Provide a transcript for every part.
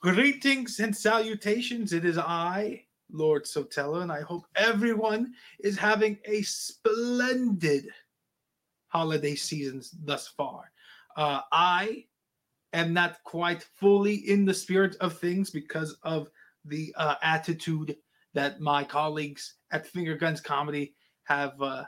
Greetings and salutations. It is I, Lord Sotelo, and I hope everyone is having a splendid holiday season thus far. Uh, I am not quite fully in the spirit of things because of the uh, attitude that my colleagues at Finger Guns Comedy have uh,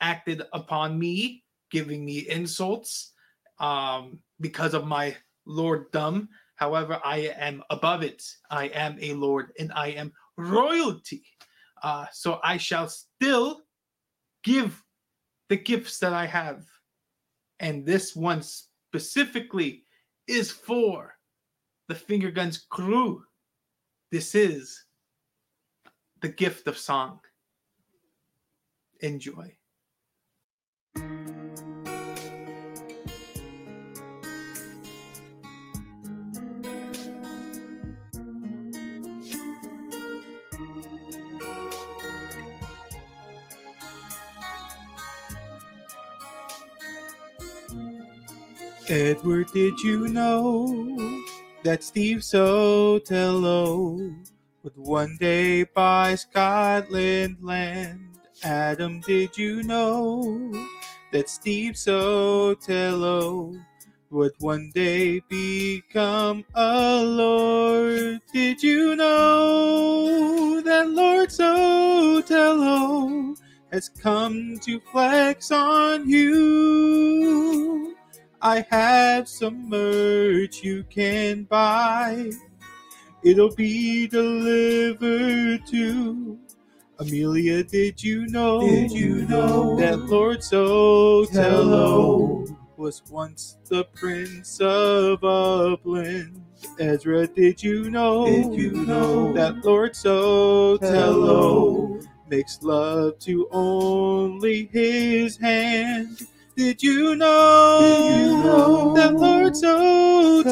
acted upon me, giving me insults um, because of my lorddom. However, I am above it. I am a lord and I am royalty. Uh, so I shall still give the gifts that I have. And this one specifically is for the Finger Guns crew. This is the gift of song. Enjoy. Edward, did you know that Steve Sotelo would one day buy Scotland land? Adam, did you know that Steve Sotelo would one day become a lord? Did you know that Lord Sotelo has come to flex on you? I have some merch you can buy. It'll be delivered to Amelia. Did you know? Did you know that Lord Sotelo was once the Prince of Upland? Ezra, did you know? Did you know that Lord Sotelo makes love to only his hand? Did you know, Did you know that Lord Sotelo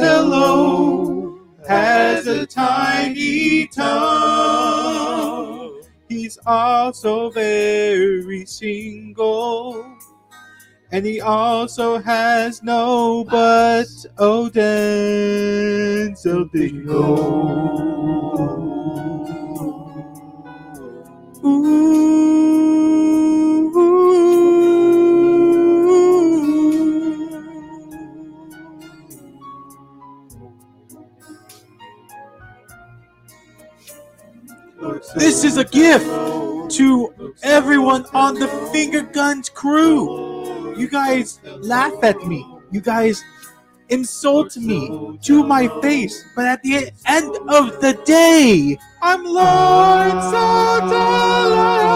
has a tiny tongue? He's also very single. And he also has no but Oh, Denzel, did This is a gift to everyone on the Finger Guns crew. You guys laugh at me. You guys insult me to my face. But at the end of the day, I'm Lord Sotelo.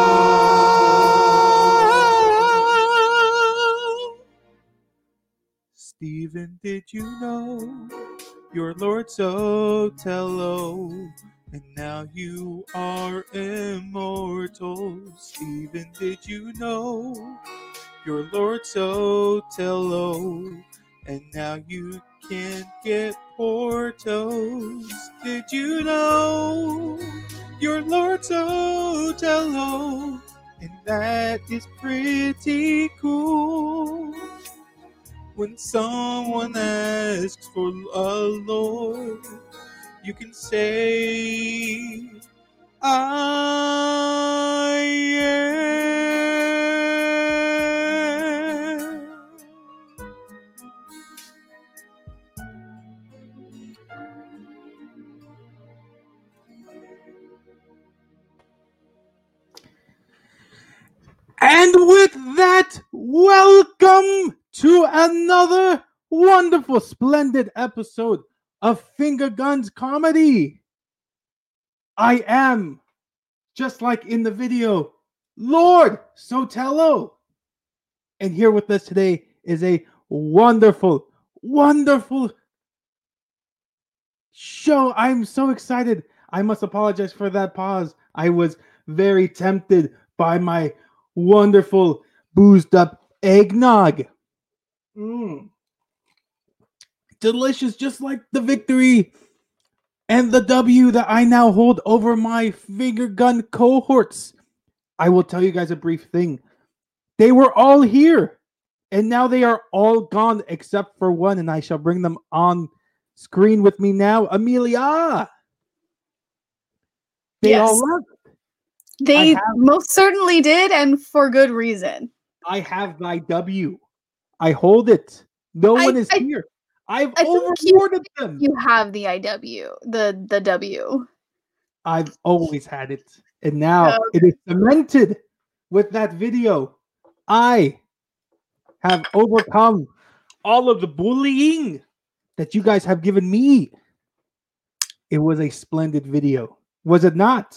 Stephen, did you know you're Lord Sotelo? And now you are immortal. Stephen, did you know you're Lord Sotelo? And now you can't get Portos. Did you know you're Lord Sotelo? And that is pretty cool. When someone asks for a Lord, you can say, I am. And with that, welcome to another wonderful, splendid episode of Finger Guns Comedy. I am, just like in the video, Lord Sotelo. And here with us today is a wonderful, wonderful show. I'm so excited. I must apologize for that pause. I was very tempted by my wonderful boozed up eggnog. Mm delicious, just like the victory and the W that I now hold over my finger gun cohorts. I will tell you guys a brief thing. They were all here, and now they are all gone except for one, and I shall bring them on screen with me now, Amelia. They all Yes. love it. They have- most certainly did, and for good reason. I have my W. I hold it. No I- one is I- here. I've I you- them. You have the IW, the the W. I've always had it. And now Oh. it is cemented with that video. I have overcome all of the bullying that you guys have given me. It was a splendid video. Was it not?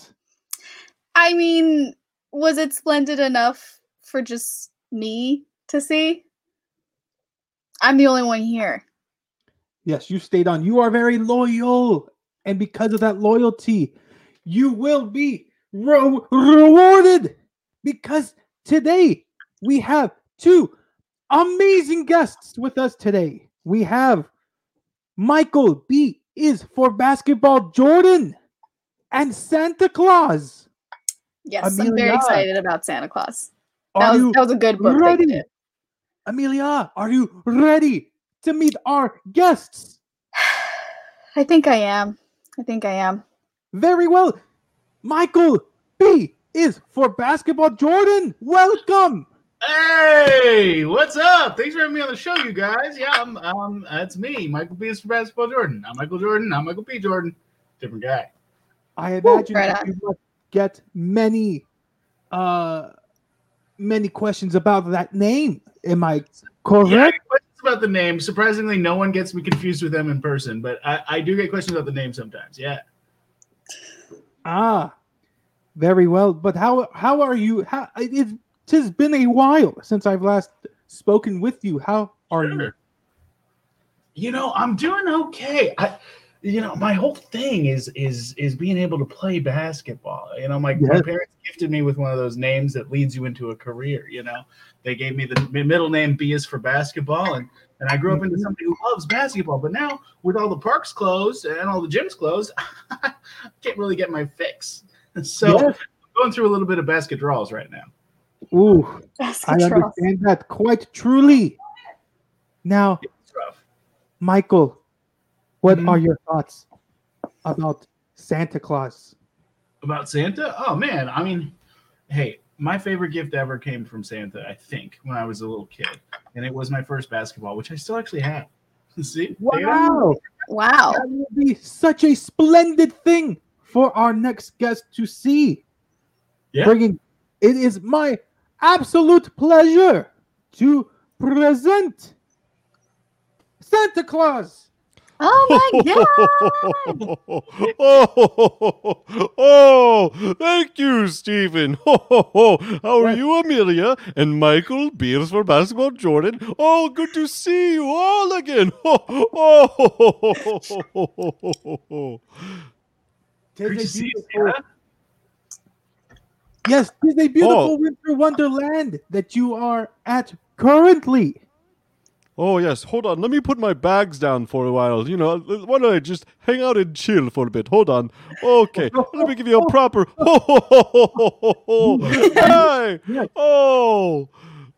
I mean, was it splendid enough for just me to see? I'm the only one here. Yes, you stayed on. You are very loyal. And because of that loyalty, you will be re- rewarded. Because today we have two amazing guests with us today. We have Michael B is for basketball Jordan and Santa Claus. Yes, I'm very excited about Santa Claus. That Are was, you that was a good book. ready? Amelia, are you ready to meet our guests? I think I am. I think I am. Very well. Michael B is for basketball Jordan. Welcome. Hey, what's up? Thanks for having me on the show, you guys. Yeah, I'm, um, that's me, Michael B. is for Basketball Jordan. I'm Michael Jordan. I'm Michael B. Jordan. Different guy. I Woo, imagine right you must get many uh many questions about that name. Am I correct? questions about the name. Surprisingly, no one gets me confused with them in person, but I, I do get questions about the name sometimes. Yeah. Ah, very well. But how how are you? How it has been a while since I've last spoken with you. How are you? You know, I'm doing okay. I, you know, my whole thing is is is being able to play basketball. You know, my, my parents gifted me with one of those names that leads you into a career. You know, they gave me the middle name B is for basketball, and and I grew up into Mhm. somebody who loves basketball. But now, with all the parks closed and all the gyms closed, I can't really get my fix. So Yes. I'm going through a little bit of basket draws right now. Ooh, I Basketball. understand that quite truly. Now, rough. Michael, what Mhm. are your thoughts about Santa Claus? About Santa? Oh man, I mean, hey, my favorite gift ever came from Santa, I think, when I was a little kid. And it was my first basketball, which I still actually have. See? Take it out. Wow, Wow. that will be such a splendid thing for our next guest to see. Yeah. Bringing, it is my absolute pleasure to present Santa Claus. Oh my god. oh, oh, thank you, Stephen. How are Yes. you, Amelia? And Michael, Beers for Basketball Jordan. Oh, good to see you all again. Oh, Tis Great a to see beautiful- Yes, tis a beautiful Oh. winter wonderland that you are at currently. Oh, yes. Hold on. Let me put my bags down for a while. You know, why don't I just hang out and chill for a bit? Hold on. Okay. Let me give you a proper. Hi. Oh,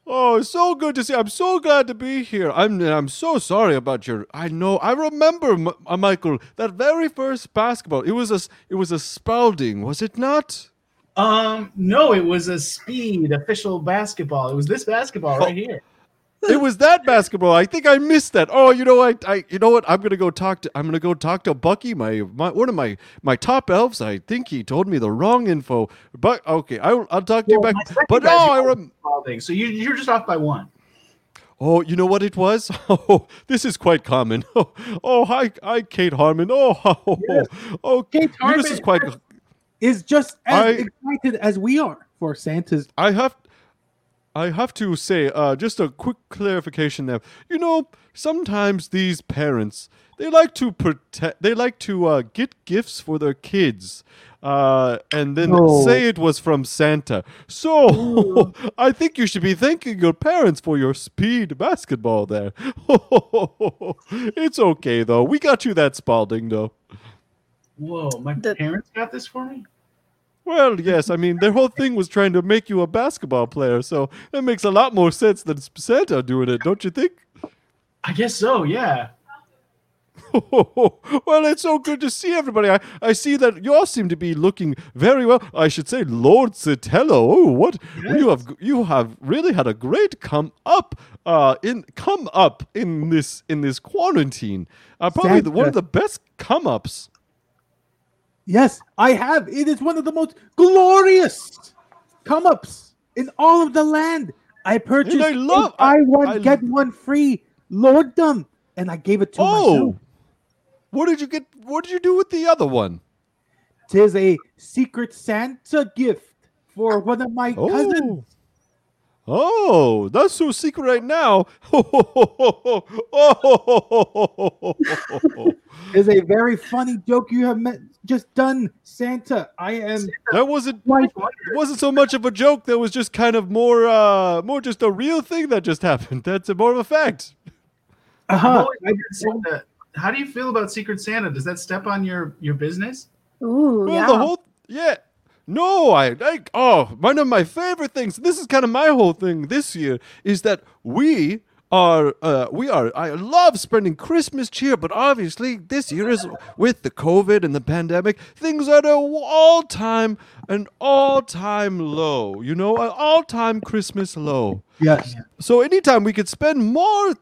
oh, so good to see. I'm so glad to be here. I'm I'm so sorry about your. I know. I remember, M- uh, Michael, that very first basketball. It was a it was a Spalding, was it not? Um, no, it was a speed official basketball. It was this basketball right here. It was that basketball. I think I missed that. Oh, you know what? I you know what? I'm gonna go talk to. I'm gonna go talk to Bucky, my, my one of my my top elves. I think he told me the wrong info. But okay, I'll I'll talk to you back. But no, I your rem- Spalding. So you you're just off by one. Oh, you know what it was? Oh, this is quite common. Oh, oh hi, hi, Kate Harmon. Oh, oh, Yes. oh, Kate know, this is quite. Is just as I- excited as we are for Santa's. I have, I have to say, uh, just a quick clarification there. You know, sometimes these parents they like to protect, they like to uh, get gifts for their kids. Uh, and then No. say it was from Santa. So I think you should be thanking your parents for your speed basketball there. it's okay though. We got you that Spalding though. Whoa, my The- parents got this for me? Well, yes, I mean their whole thing was trying to make you a basketball player, so that makes a lot more sense than Santa doing it, don't you think? I guess so, yeah. well, it's so good to see everybody. I, I see that you all seem to be looking very well. I should say, Lord Sotelo. Oh, what you have you have really had a great come up uh in come up in this in this quarantine. Uh, probably the, one of the best come ups. Yes, I have. It is one of the most glorious come ups in all of the land. I purchased I love- I- one I- get one free lorddom, and I gave it to Oh, myself. what did you get? What did you do with the other one? Tis a secret Santa gift for one of my oh. cousins. Oh. That's so secret right now. Is a very funny joke you have met, just done, Santa. I am that wasn't quite it wasn't so much of a joke. That was just kind of more, uh, more just a real thing that just happened. That's a more of a fact. I'm uh-huh. always Secret Santa. How do you feel about Secret Santa? Does that step on your your business? Ooh, Well, yeah. the whole yeah. No, I like oh one of my favorite things. This is kind of my whole thing this year is that we are uh, we are I love spending Christmas cheer, but obviously this year is with the COVID and the pandemic, things are at an all time an all time low. You know, an all time Christmas low. yes. So anytime we could spend more,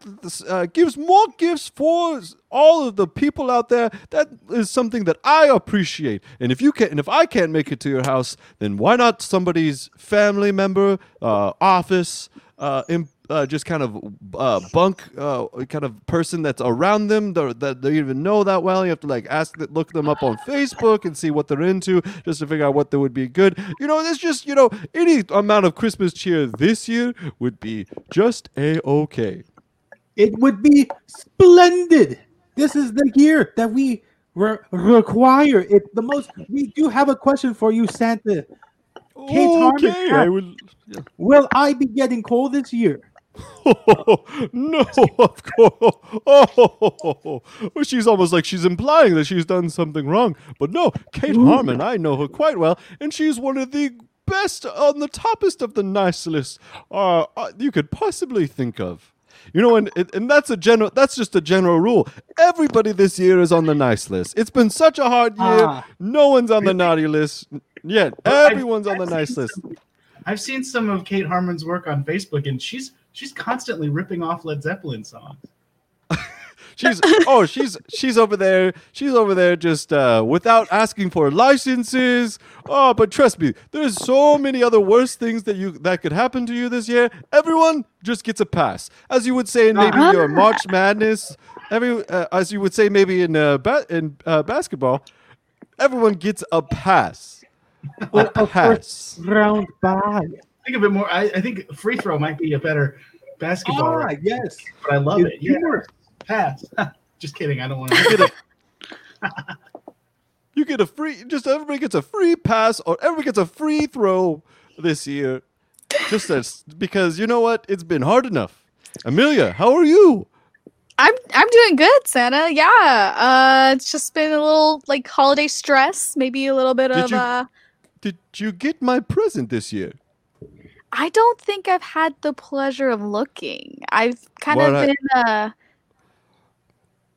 uh, gives more gifts for all of the people out there, that is something that I appreciate. And if you can, and if I can't make it to your house, then why not somebody's family member, uh, office, uh, uh, just kind of uh, bunk uh, kind of person that's around them that, that they even know that well. You have to like ask, look them up on Facebook and see what they're into, just to figure out what they would be good. You know, it's just you know any amount of Christmas cheer this year would be just a okay. It would be splendid. This is the year that we re- require it the most. We do have a question for you, Santa. Kate okay, I would. yeah. Will I be getting cold this year? no, of course. Oh, well, she's almost like she's implying that she's done something wrong. But no, Kate Harmon, I know her quite well, and she's one of the best on the toppest of the nice list uh, uh, you could possibly think of. You know, and and that's a general. That's just a general rule. Everybody this year is on the nice list. It's been such a hard year. Ah. no one's on the naughty list yet. Everyone's on the I've nice list. some- I've seen some of Kate Harmon's work on Facebook, and she's she's constantly ripping off Led Zeppelin songs. She's oh she's she's over there she's over there just uh, without asking for licenses. Oh, but trust me, there's so many other worse things that you that could happen to you this year. Everyone just gets a pass, as you would say in maybe your March Madness. Every uh, as you would say maybe in uh, ba- in uh, basketball, everyone gets a pass. A pass. Round by. Think of it more. I, I think free throw might be a better basketball, Ah, reference, yes. but I love You- it. Yeah, you- pass. Just kidding. I don't want to. get a you get a free just everybody gets a free pass or everybody gets a free throw this year just as because you know what it's been hard enough amelia how are you I'm I'm doing good, Santa. Yeah. Uh it's just been a little like holiday stress, maybe a little bit Did of you- uh did you get my present this year I don't think I've had the pleasure of looking. I've kind of I- been uh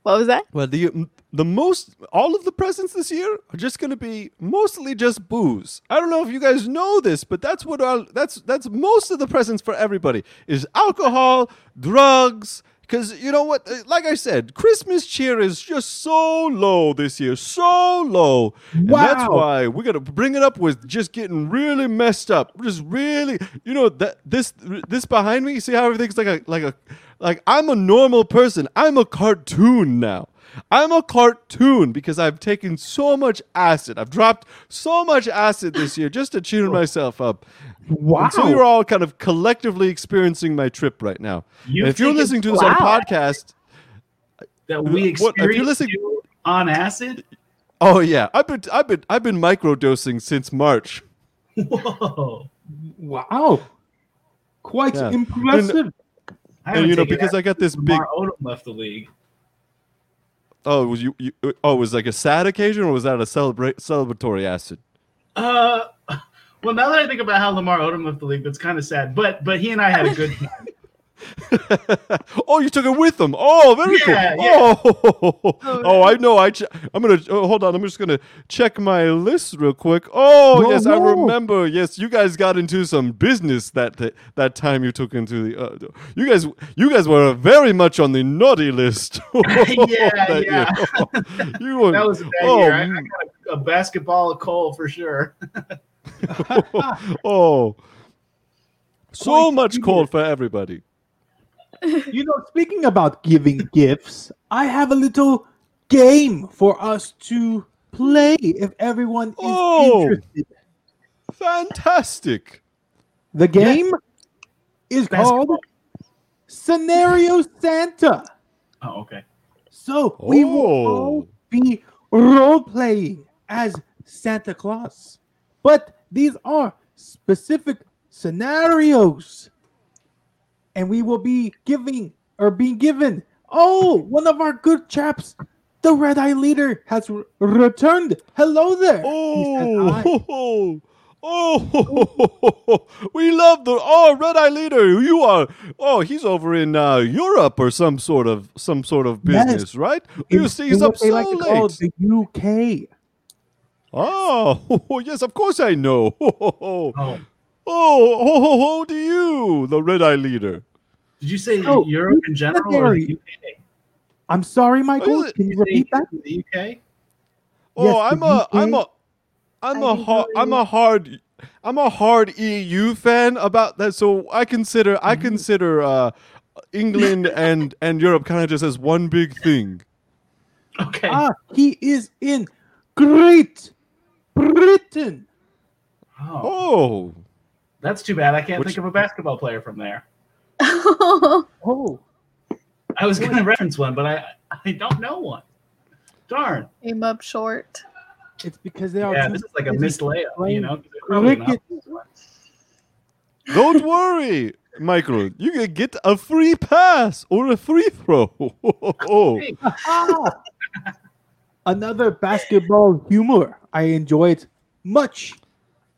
What was that? well the the most all of the presents this year are just going to be mostly just booze i don't know if you guys know this but that's what our, that's that's most of the presents for everybody is alcohol drugs because you know what? Uh, like i said christmas cheer is just so low this year so low. And that's why we're gonna bring it up with just getting really messed up just really you know that this this behind me you see how everything's like a like a like i'm a normal person. I'm a cartoon now I'm a cartoon because I've taken so much acid. I've dropped so much acid this year just to cheer myself up. Wow. And so you're all kind of collectively experiencing my trip right now. You've if you're listening to this on a podcast, that uh, we What- if you're listening- you on acid. oh yeah, I've been I've been I've been microdosing since March. Whoa! wow. Quite Yeah. impressive. I And you know because I got this since big Lamar Odom left the league. Oh was you, you oh it was like a sad occasion or was that a celebrate celebratory acid? Uh, well, now that I think about how Lamar Odom left the league, that's kind of sad. But but he and I had a good time. oh, you took it with them. Oh, very Yeah, cool. yeah. Oh, oh, I know. I ch- I'm gonna oh, hold on. I'm just gonna check my list real quick. Oh, No, yes, I remember. Yes, you guys got into some business that that, that time you took into the. Uh, you guys, you guys were very much on the naughty list. Yeah, yeah. year. you were. That was a bad oh, year. I, I got a, a basketball of coal for sure. oh, so much cold for everybody. You know, speaking about giving gifts, I have a little game for us to play if everyone is Oh. interested. Fantastic. The game is called Basketball. Scenario Santa. Oh, okay. So we will oh. all Oh. be role playing as Santa Claus. But these are specific scenarios. And we will be giving or being given. Oh, one of our good chaps, the Red Eye Leader, has re- returned. Hello there. He says hi. Oh, oh, we love the oh Red Eye Leader. You are oh he's over in uh, Europe or some sort of some sort of Yes. business, right? In- You see, in he's up they so like to call late. the UK. Oh, yes, of course I know. Oh, Oh, oh, ho, ho, ho to you, the Red Eye Leader. did you say Oh, Europe in general or the. UK? I'm sorry, Michael. it- Can you you repeat that? The UK? Oh, Yes, I'm the a, I'm a, I'm I a, do hard, I'm a hard, I'm a hard EU fan about that. So I consider, I Mm-hmm. consider uh, England and and Europe kind of just as one big thing. Okay. Ah, he is in Great Britain. oh, Oh, that's too bad. I can't Which- think of a basketball player from there. Oh, I was going to reference one, but I I don't know one. Darn. Came up short. it's because they are. Yeah, this is like a busy missed layup. You playing know, 'cause they're probably not- cricket. don't worry, Michael. You can get a free pass or a free throw. Oh! Another basketball humor. I enjoy it much.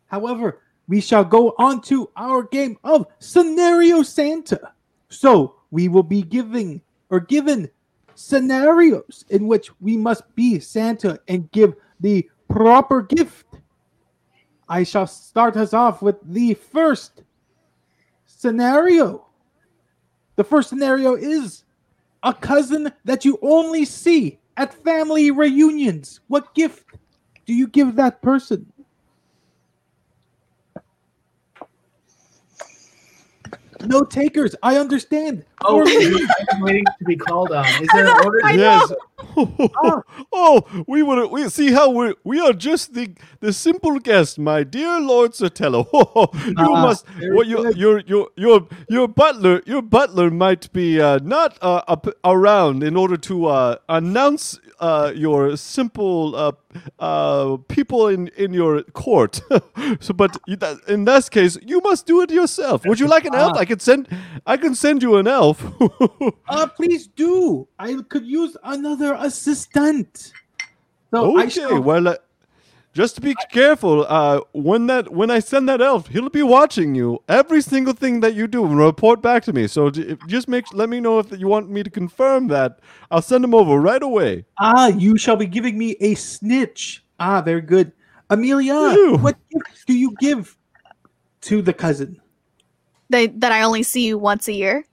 However, we shall go on to our game of Scenario Santa. So we will be giving or given scenarios in which we must be Santa and give the proper gift. I shall start us off with the first scenario. The first scenario is a cousin that you only see at family reunions. What gift do you give that person? No takers. I understand. Oh, I'm waiting to be called on. Is there an order? Yes. Ah. oh, we would we see how we we are just the the simple guest, my dear Lord Sotelo. you Ah, must very what your your your your your butler your butler might be uh, not uh, up, around in order to uh, announce uh, your simple uh, uh, people in in your court. so, but you, that, in this case, you must do it yourself. Would you like an elf? Ah. I could send I can send you an elf. uh, please do. I could use another assistant. So okay, shall well, just be careful. Uh, when that when I send that elf, he'll be watching you every single thing that you do and report back to me. So just make let me know if you want me to confirm that. I'll send him over right away. Ah, you shall be giving me a snitch. Ah, very good. Amelia, Ew. what gift do you give to the cousin They, that I only see you once a year.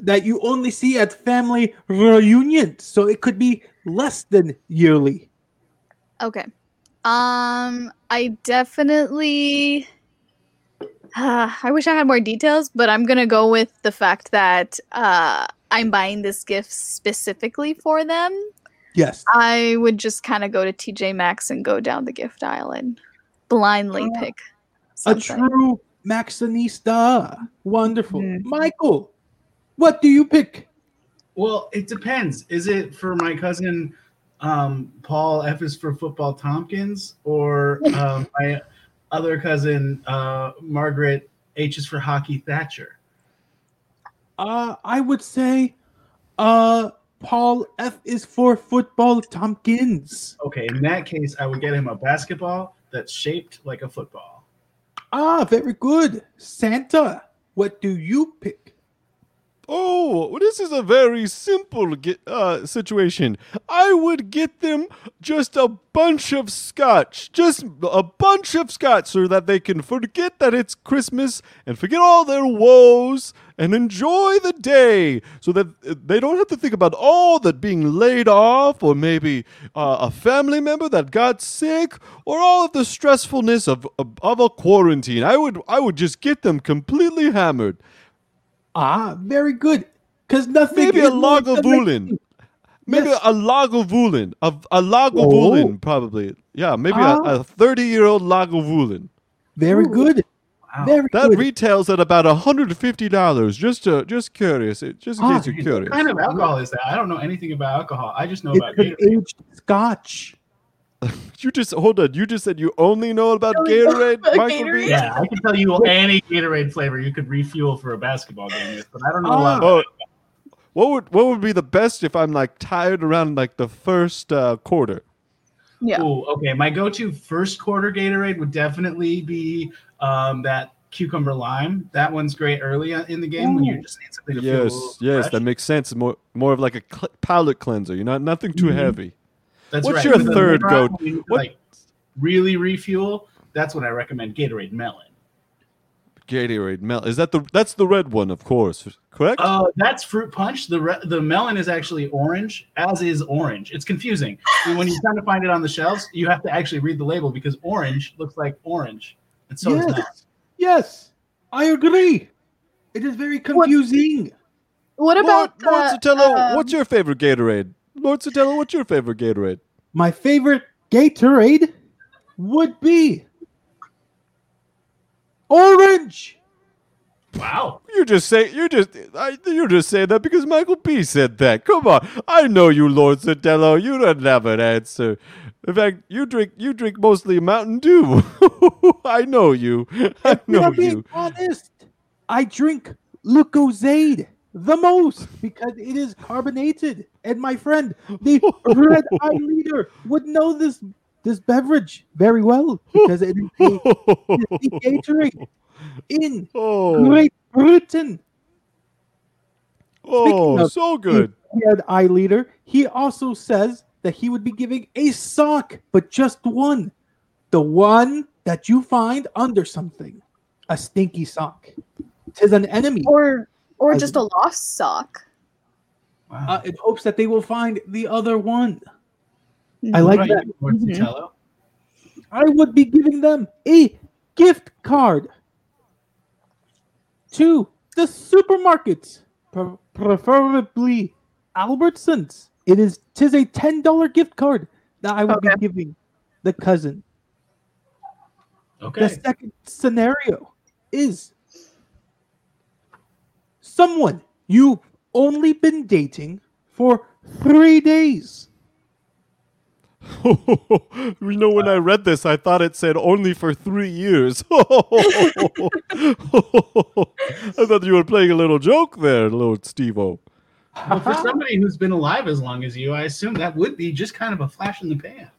that you only see at family reunions? So it could be less than yearly. Okay. Um, I definitely. Uh, I wish I had more details, but I'm gonna go with the fact that uh, I'm buying this gift specifically for them. Yes. I would just kind of go to TJ Maxx and go down the gift aisle and blindly Ah, pick A true Maxxinista. Wonderful. Mhm. Michael, what do you pick? Well, it depends. Is it for my cousin um, Paul F is for football Tompkins or um, my other cousin uh, Margaret H is for hockey Thatcher? Uh, I would say uh Paul F is for football Tompkins. Okay, in that case, I would get him a basketball that's shaped like a football. Ah, very good. Santa, what do you pick? Oh, this is a very simple ge- uh, situation. I would get them just a bunch of scotch, just a bunch of scotch, so that they can forget that it's Christmas and forget all their woes and enjoy the day, so that uh, they don't have to think about all that being laid off, or maybe uh, a family member that got sick, or all of the stressfulness of, of of a quarantine. I would I would just get them completely hammered. Ah, very good. Because nothing. Maybe is a more Lagavulin. Maybe Yes. a Lagavulin. A, a Lagavulin, probably. Yeah, maybe Ah. a 30 year old Lagavulin. Very good. Wow. Very That good. retails at about $150. Just to, just curious. Just in Ah, case you're curious. What kind of alcohol is that? I don't know anything about alcohol. I just know it's about an Gatorade. aged scotch. You just, hold on. You just said you only know about Only know Gatorade, about Michael Gatorade. Yeah, I can tell you any Gatorade flavor you could refuel for a basketball game with, but I don't know a lot about Oh, what would what would be the best if I'm like tired around like the first uh, quarter? Yeah. Ooh, okay. My go-to first quarter Gatorade would definitely be um, that cucumber lime. That one's great early in the game when you just need something to feel Yes, yes, that makes sense. More more of like a cl- palate cleanser. You're not nothing too Mhm. heavy. That's What's right. your With third go- on, when you need to, Like really refuel. That's when I recommend Gatorade Melon. Gatorade Mel. Is that the that's the red one, of course, correct? Uh, that's fruit punch. The re- the melon is actually orange, as is orange. It's confusing. And when you're trying to find it on the shelves, you have to actually read the label because orange looks like orange, and so it's yes. not. Yes. I agree. It is very confusing. What about Lord, Lord uh, Sotelo, um, what's your favorite Gatorade? Lord Sotelo, what's your favorite Gatorade? My favorite Gatorade would be orange. Wow. You just say you just I, you just say that because Michael B said that. Come on, I know you, Lord Sotelo. You don't have an answer. In fact, you drink you drink mostly Mountain Dew. I know you. I know I'm being you. honest, I drink Lucozade the most because it is carbonated. And my friend, the red eye leader, would know this this beverage very well because it is a, it is a in oh, Great Britain. oh, of- so good. Red eye leader. He also says that he would be giving a sock, but just one, the one that you find under something, a stinky sock. Tis an enemy. or or As- just a lost sock? Wow. uh, in hopes that they will find the other one. I like What that. about you, Lord Mhm. I would be giving them a gift card to the supermarkets, preferably Albertsons. It is tis a ten dollar gift card that I would Okay. be giving the cousin. Okay. The second scenario is someone you've only been dating for three days. you know, when I read this, I thought it said only for three years. I thought you were playing a little joke there, Lord Steve-O. Well, for somebody who's been alive as long as you, I assume that would be just kind of a flash in the pan.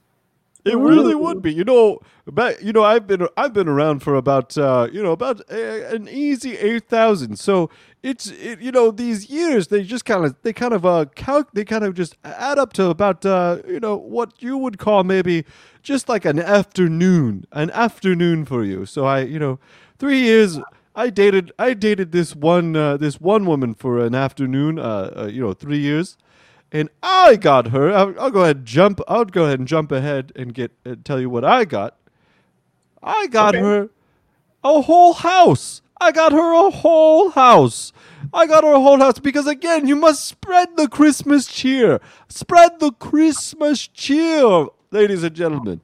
It really would be. You know, but you know, I've been I've been around for about uh, you know about a, an easy eight thousand. So it's it, you know these years they just kind of they kind of uh calc they kind of just add up to about uh you know what you would call maybe just like an afternoon, an afternoon for you. So I you know three years. I dated I dated this one uh, this one woman for an afternoon. Uh, uh you know three years and I got her. I'll, I'll go ahead and jump. I'll go ahead and jump ahead and get and tell you what I got. I got Okay. her a whole house. I got her a whole house. I got her a whole house because again, you must spread the Christmas cheer. Spread the Christmas cheer, ladies and gentlemen.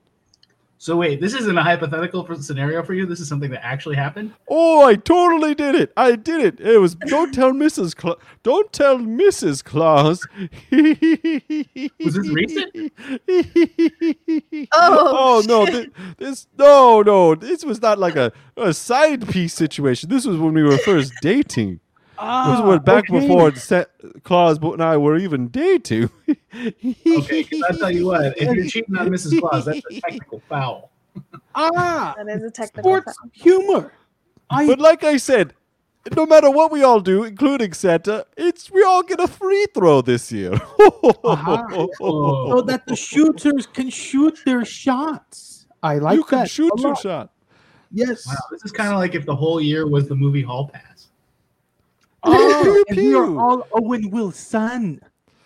So wait, this isn't a hypothetical for scenario for you. This is something that actually happened. Oh, I totally did it. I did it. It was don't tell Mrs. Cla- don't tell Mrs. Claus. Was this recent? Oh, oh no, oh, this, this no no. This was not like a, a side piece situation. This was when we were first dating. This was when back okay. before Sa- Claus and I were even dating. Okay, 'cause I tell you what, if you're cheating on Mrs. Claus, that's a technical foul. Ah, that is a technical. sports foul. humor. I But like I said, no matter what we all do, including Santa, it's we all get a free throw this year. Uh-huh. so that the shooters can shoot their shots. I like that. you can shoot a your lot. shot. Yes. Wow, this is kind of like if the whole year was the movie Hall Pass. Oh, Pew, and we are all Owen Wilson.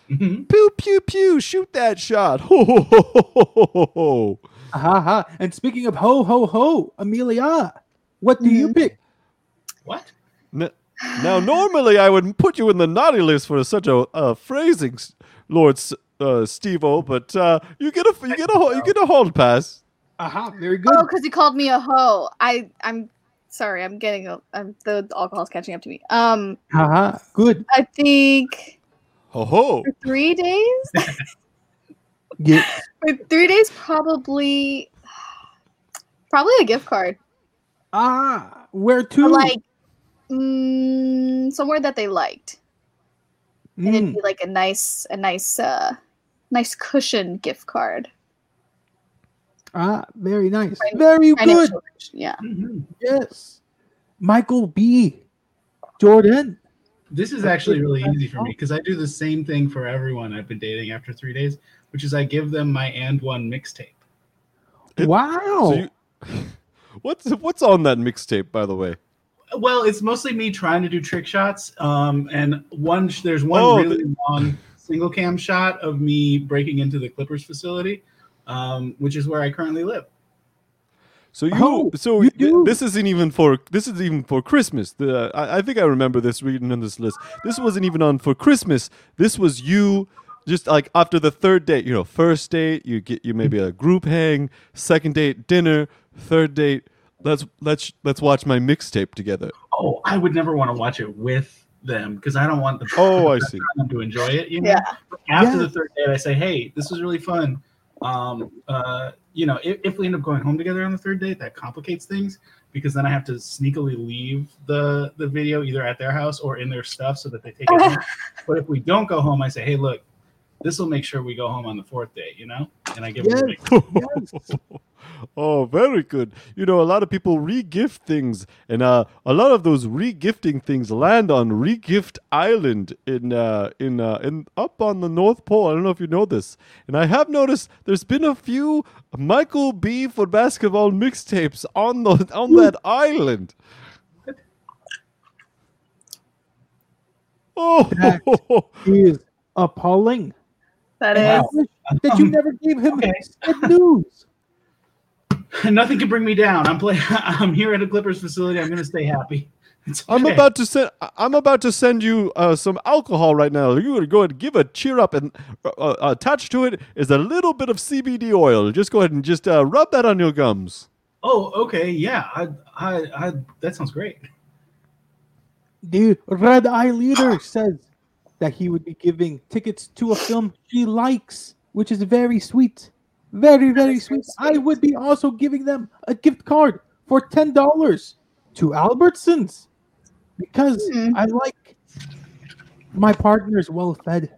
Mhm. Pew pew pew! Shoot that shot! Ho ho ho ho ho ho ho! Ha ha. And speaking of ho ho ho, Amelia, what do you Mhm. pick? What? N- Now, normally I would put you in the naughty list for such a uh, phrasing, Lord S- uh, Steve-O, but uh, you get a you get a ho- you get a hold pass. Aha, very good. Oh, because he called me a hoe. I I'm sorry. I'm getting a, I'm, the alcohol's catching up to me. Um, Haha, good. I think Ho ho! for three days. Yeah. for three days, probably, probably a gift card. Ah, where Or to? like, mm, somewhere that they liked, and it'd Mm, be like a nice, a nice, uh, nice cushion gift card. Ah, very nice. Fin- Very good. Financial cushion, Yeah. Mhm. Yes. Michael B. Jordan. This is actually really easy for me because I do the same thing for everyone I've been dating after three days, which is I give them my AND1 mixtape. Wow. So you, what's what's on that mixtape, by the way? Well, it's mostly me trying to do trick shots. Um, and one there's one Oh, really long single cam shot of me breaking into the Clippers facility, um, which is where I currently live. So you, Oh, so you th- this isn't even for this is even for Christmas. The I, I think I remember this reading on this list. This wasn't even on for Christmas. This was you just like after the third date. You know, first date you get you maybe a group hang, second date dinner, third date. Let's let's let's watch my mixtape together. Oh, I would never want to watch it with them because I don't want the Oh, I see. to enjoy it. You know? Yeah. After Yeah. the third date, I say, "Hey, this was really fun." Um, uh, you know, if, if we end up going home together on the third date, that complicates things because then I have to sneakily leave the the video either at their house or in their stuff so that they take it home. But if we don't go home, I say, "Hey, look, this will make sure we go home on the fourth day, You know, and I give them a Yes. big Yes. oh, very good. You know, a lot of people re-gift things, and uh, a lot of those re-gifting things land on Regift Island in uh, in uh, in up on the North Pole. I don't know if you know this, and I have noticed there's been a few Michael B for basketball mixtapes on the on that island. Oh, He is appalling. That And is. That you Um, never gave him okay. good news. Nothing can bring me down. I'm play. I'm here at a Clippers facility. I'm going to stay happy. It's I'm about to send. I'm about to send you uh, some alcohol right now. You're gonna go ahead and give a cheer up, and uh, uh, attached to it is a little bit of CBD oil. Just go ahead and just uh, rub that on your gums. Oh, okay. Yeah. I, I, I, that sounds great. The Red Eye Leader says that he would be giving tickets to a film she likes, which is very sweet. Very, very sweet. I would be also giving them a gift card for $10 to Albertsons because Hmm. I like my partner's well fed.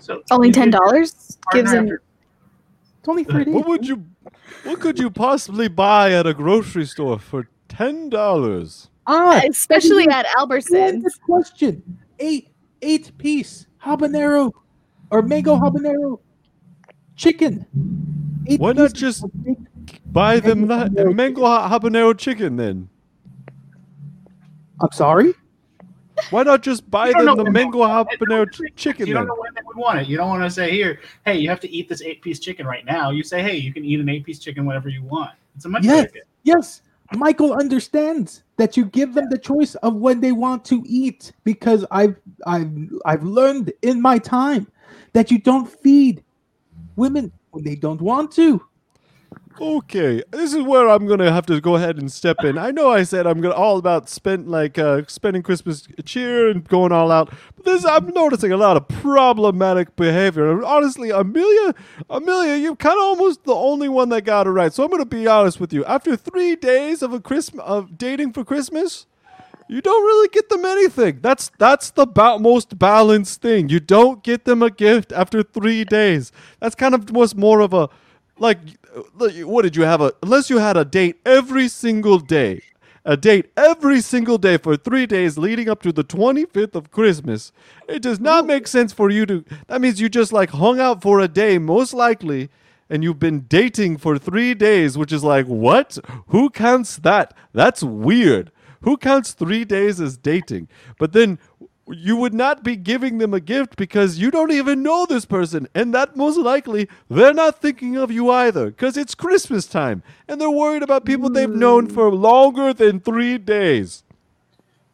So Only ten dollars gives him. after- It's only three days. What would you? What could you possibly buy at a grocery store for ten dollars? Ah, Especially at Good Albertsons. question. Eight eight piece habanero or mango habanero chicken. Eight Why not just- Buy them Mango that habanero mango habanero chicken then. I'm sorry. Why not just buy them the mango habanero ch- chicken You don't know when they would want it. You don't want to say here, hey, you have to eat this eight-piece chicken right now. You say, hey, you can eat an eight-piece chicken whenever you want. It's a much Yes. better. Yes, Michael understands that you give them the choice of when they want to eat because I've I've I've learned in my time that you don't feed women when they don't want to. Okay, this is where I'm gonna have to go ahead and step in. I know I said I'm gonna all about spend like uh, spending Christmas cheer and going all out, but this I'm noticing a lot of problematic behavior. And honestly, Amelia, Amelia, you're kind of almost the only one that got it right. So I'm gonna be honest with you. After three days of a Christmas of dating for Christmas, you don't really get them anything. That's that's the ba- most balanced thing. You don't get them a gift after three days. That's kind of was more of a like what did you have a unless you had a date every single day a date every single day for three days leading up to the 25th of Christmas. It does not make sense for you to. That means you just like hung out for a day, most likely, and you've been dating for three days, which is like, what? Who counts that? That's weird. Who counts three days as dating? But then you would not be giving them a gift because you don't even know this person. And that most likely they're not thinking of you either because it's Christmas time and they're worried about people they've known for longer than three days.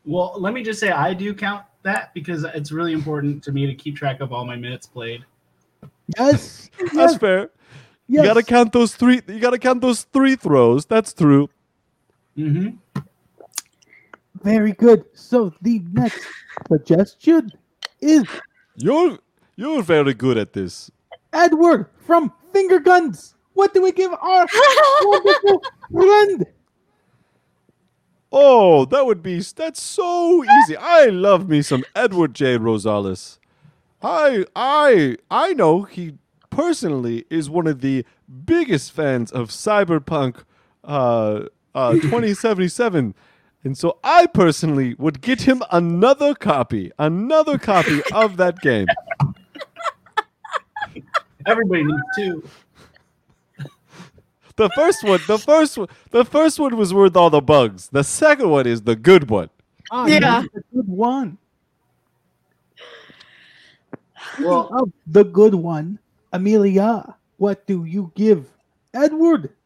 Well, let me just say I do count that because it's really important to me to keep track of all my minutes played. Yes. That's yes, fair. yes. You gotta count those three. You gotta count those three throws. That's true. Mm-hmm. Very good. So the next suggestion is You're you're very good at this. Edward from Finger Guns. What do we give our wonderful friend? Oh, that would be that's so easy. I love me some Edward J. Rosales. I I I know he personally is one of the biggest fans of Cyberpunk uh, uh, 2077. And so I personally would get him another copy, another copy of that game. Everybody needs two. The first one, the first one, the first one was worth all the bugs. The second one is the good one. Ah, Yeah. that's a good one. Well, Of the good one, Amelia. What do you give Edward?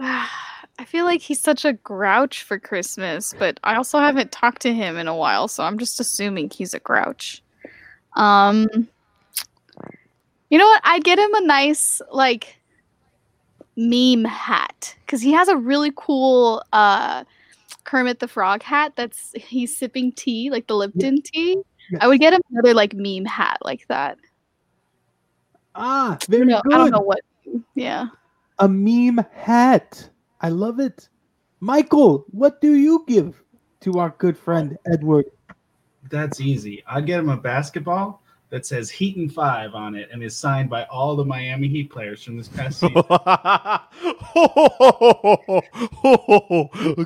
I feel like he's such a grouch for Christmas, but I also haven't talked to him in a while, so I'm just assuming he's a grouch. Um You know what? I'd get him a nice like meme hat cuz he has a really cool uh Kermit the Frog hat that's he's sipping tea, like the Lipton tea. I would get him another like meme hat like that. Ah, very don't good. I don't know what yeah. A meme hat. I love it. Michael, what do you give to our good friend Edward? that's easy. I'd get him a basketball that says Heat and Five on it and is signed by all the Miami Heat players from this past season.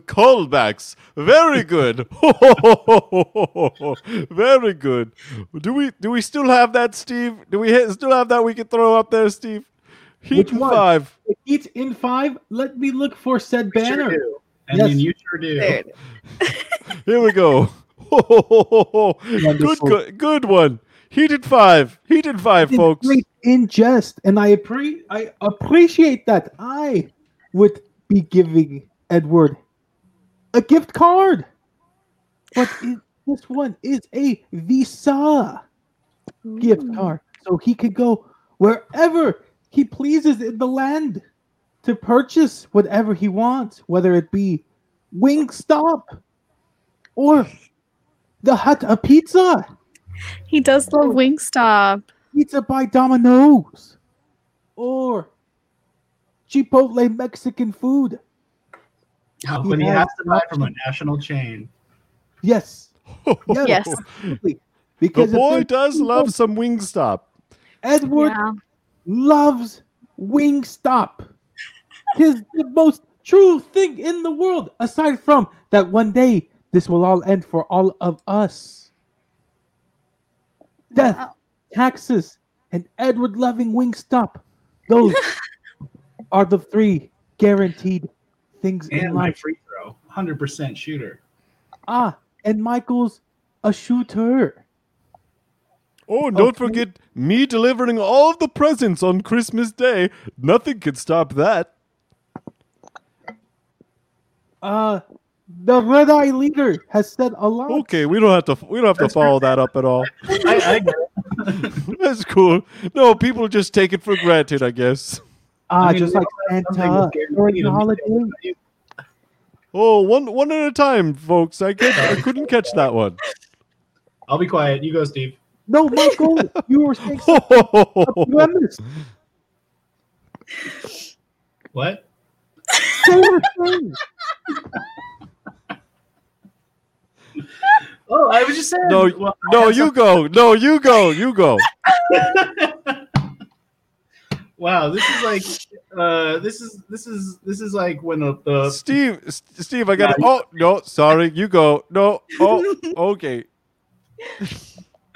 Callbacks. Very good. Very good. Do we do we still have that, Steve? Do we ha- still have that we can throw up there, Steve? Heat Which and one? five. Heat in five. Let me look for said You sure banner. do. I Yes. mean, you sure do. Here we go. good, Wonderful. good, good one. Heated five. Heated five, folks. great in jest, and I appre- I appreciate that. I would be giving Edward a gift card, but it, this one is a Visa gift card, so he could go wherever he pleases in the land to purchase whatever he wants, whether it be Wingstop or the Hut a Pizza. He does love oh. Wingstop. Pizza by Domino's or Chipotle Mexican food. Oh, He he has has to buy from a national chain. Yes, yes, Yes. absolutely. The Because boy does love some Wingstop. Edward Yeah. Loves Wingstop. Tis the most true thing in the world. Aside from that, one day this will all end for all of us. Death, Wow. taxes, and Edward loving Wingstop. Those are the three guaranteed things in And my life. free throw. 100% shooter. Ah, and Michael's a shooter. Oh, and don't Okay. forget me delivering all of the presents on Christmas Day. Nothing could stop that. Uh, the Red Eye leader has said a lot. Okay, we don't have to. We don't have to That's follow that up at all. I, I. That's cool. No, people just take it for granted, I guess. Ah, I mean, just like all have something Santa during the immediate holidays. value. Oh, one one at a time, folks. I get, I couldn't catch that one. I'll be quiet. You go, Steve. No, Michael, you were saying something. What? Same thing. Oh, I was just saying. No, well, no, have you go. No, you go. You go. Wow, this is like Uh, this is this is this is like when the, the Steve, S- Steve, I got. to Yeah, Oh no, sorry, you go. No, oh, okay.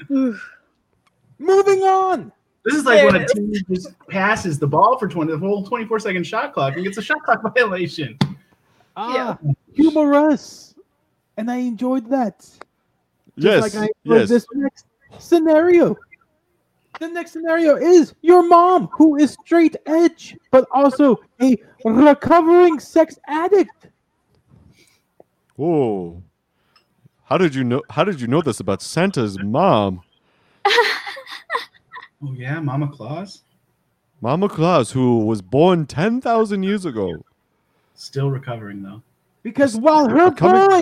Moving on. this is like when a team just passes the ball for twenty the whole twenty four second shot clock and gets a shot clock violation. Ah, humorous, and I enjoyed that. Just Yes, like I yes. this next scenario. The next scenario is your mom, who is straight edge, but also a recovering sex addict. Oh, how did you know? How did you know this about Santa's mom, Oh yeah, Mama Claus Mama Claus, who was born ten thousand years ago? still recovering though. Because while her Coming- boy,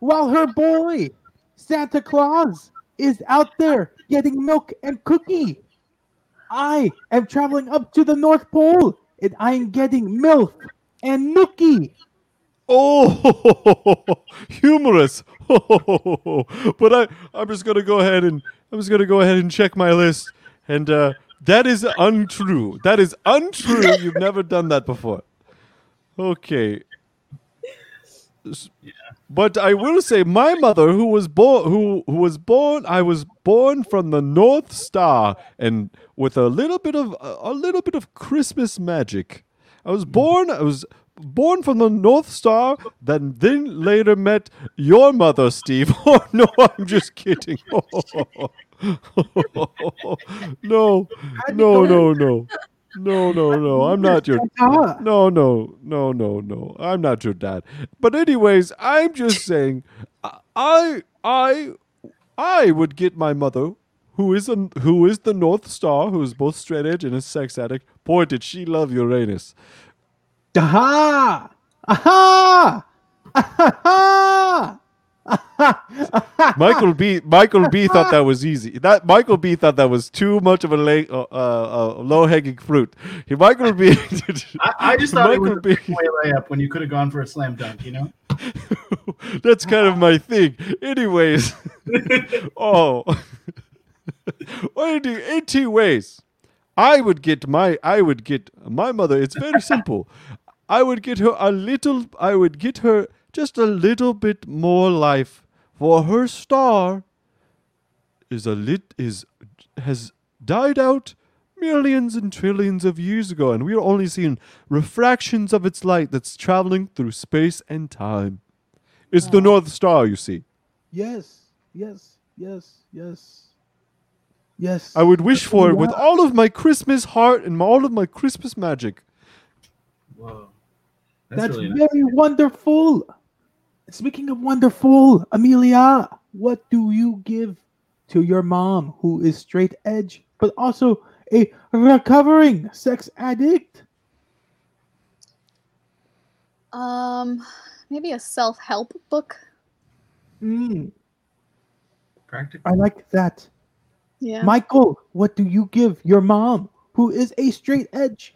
while her boy, Santa Claus, is out there getting milk and cookie, I am traveling up to the North Pole and I am getting milk and nookie. Oh, humorous. but I, I'm just gonna go ahead and I'm just gonna go ahead and check my list, and uh, that is untrue. That is untrue. You've never done that before. Okay. But I will say, my mother, who was born, who who was born, I was born from the North Star, and with a little bit of a little bit of Christmas magic. I was born. I was born from the North Star, then then later met your mother, Steve. Oh no, I'm just kidding. no, no, no, no, no, no, no. I'm not your. No, no, no, no, no. I'm not your dad. But anyways, I'm just saying, I, I, I would get my mother, who is a, who is the North Star, who is both straight edge and a sex addict. Boy, did she love Uranus. Aha! Aha! Aha! Michael B. Michael B. thought that was easy. That Michael B. thought that was too much of a lay, uh, uh, uh, low hanging fruit. He, Michael B. I, I just thought it was Michael a B. three-way layup when you could have gone for a slam dunk. You know. That's kind of my thing. Anyways, oh, what do you do? In two ways, I would get my I would get my mother. It's very simple. I would get her a little. I would get her just a little bit more life, for her star is a lit is has died out millions and trillions of years ago, and we are only seeing refractions of its light that's traveling through space and time. It's the North Star, you see. yes, yes, yes, yes, yes. I would wish for it with all of my Christmas heart and all of my Christmas magic. Whoa. That's, That's really nice. very wonderful. Speaking of wonderful, Amelia, what do you give to your mom who is straight edge, but also a recovering sex addict? Um, maybe a self-help book. Mm, practical. I like that. Yeah. Michael, what do you give your mom who is a straight edge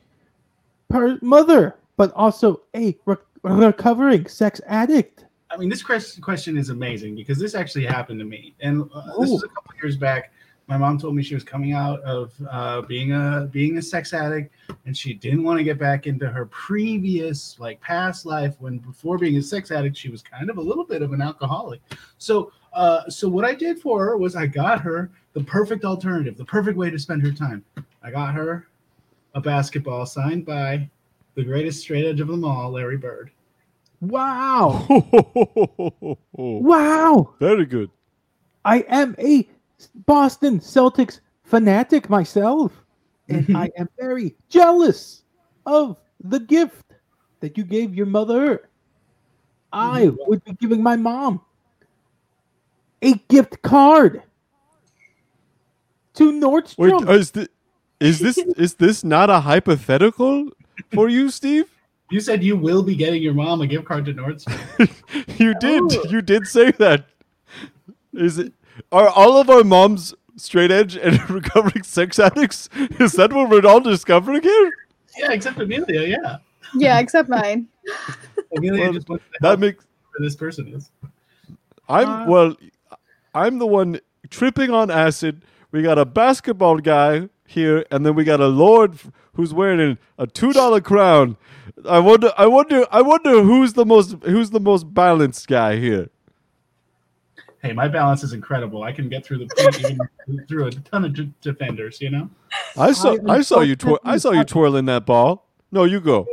per- mother, but also a re- recovering sex addict? I mean, this question is amazing because this actually happened to me, and uh, this was a couple years back. My mom told me she was coming out of uh, being a being a sex addict, and she didn't want to get back into her previous, like past life. When before being a sex addict, she was kind of a little bit of an alcoholic. So, uh, so what I did for her was I got her the perfect alternative, the perfect way to spend her time. I got her a basketball signed by the greatest straight edge of them all, Larry Bird. Wow. Wow. Very good. I am a Boston Celtics fanatic myself, and I am very jealous of the gift that you gave your mother. I mm-hmm. would be giving my mom a gift card to Wait, Nordstrom. is this is this is this not a hypothetical for you, Steve? You said you will be getting your mom a gift card to Nordstrom. you did. Oh. You did say that. Is it? Are all of our moms straight edge and recovering sex addicts? Is that what we're all discovering here? yeah, except Amelia. Yeah, yeah, except mine. Amelia Well, just wants to That makes. who this person is. I'm Uh, well. I'm the one tripping on acid. We got a basketball guy here, and then we got a lord who's wearing a two dollar crown. I wonder, I wonder, I wonder who's the most who's the most balanced guy here. Hey, my balance is incredible. I can get through the paint even through a ton of d- defenders. You know. I saw, I I, saw you, twir- I saw you twirling that ball. No, you go.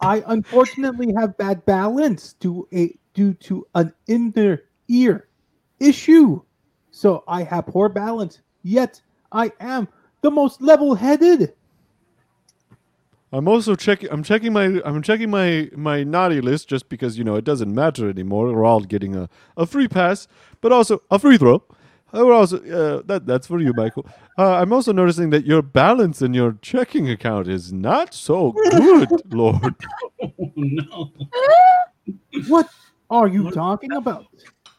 I unfortunately have bad balance due a due to an inner ear issue. So I have poor balance. Yet I am the most level-headed. I'm also checking. I'm checking my. I'm checking my my naughty list just because you know it doesn't matter anymore. We're all getting a, a free pass, but also a free throw. Uh, We're also uh, that that's for you, Michael. Uh, I'm also noticing that your balance in your checking account is not so good, Lord. Oh no. What are you talking about?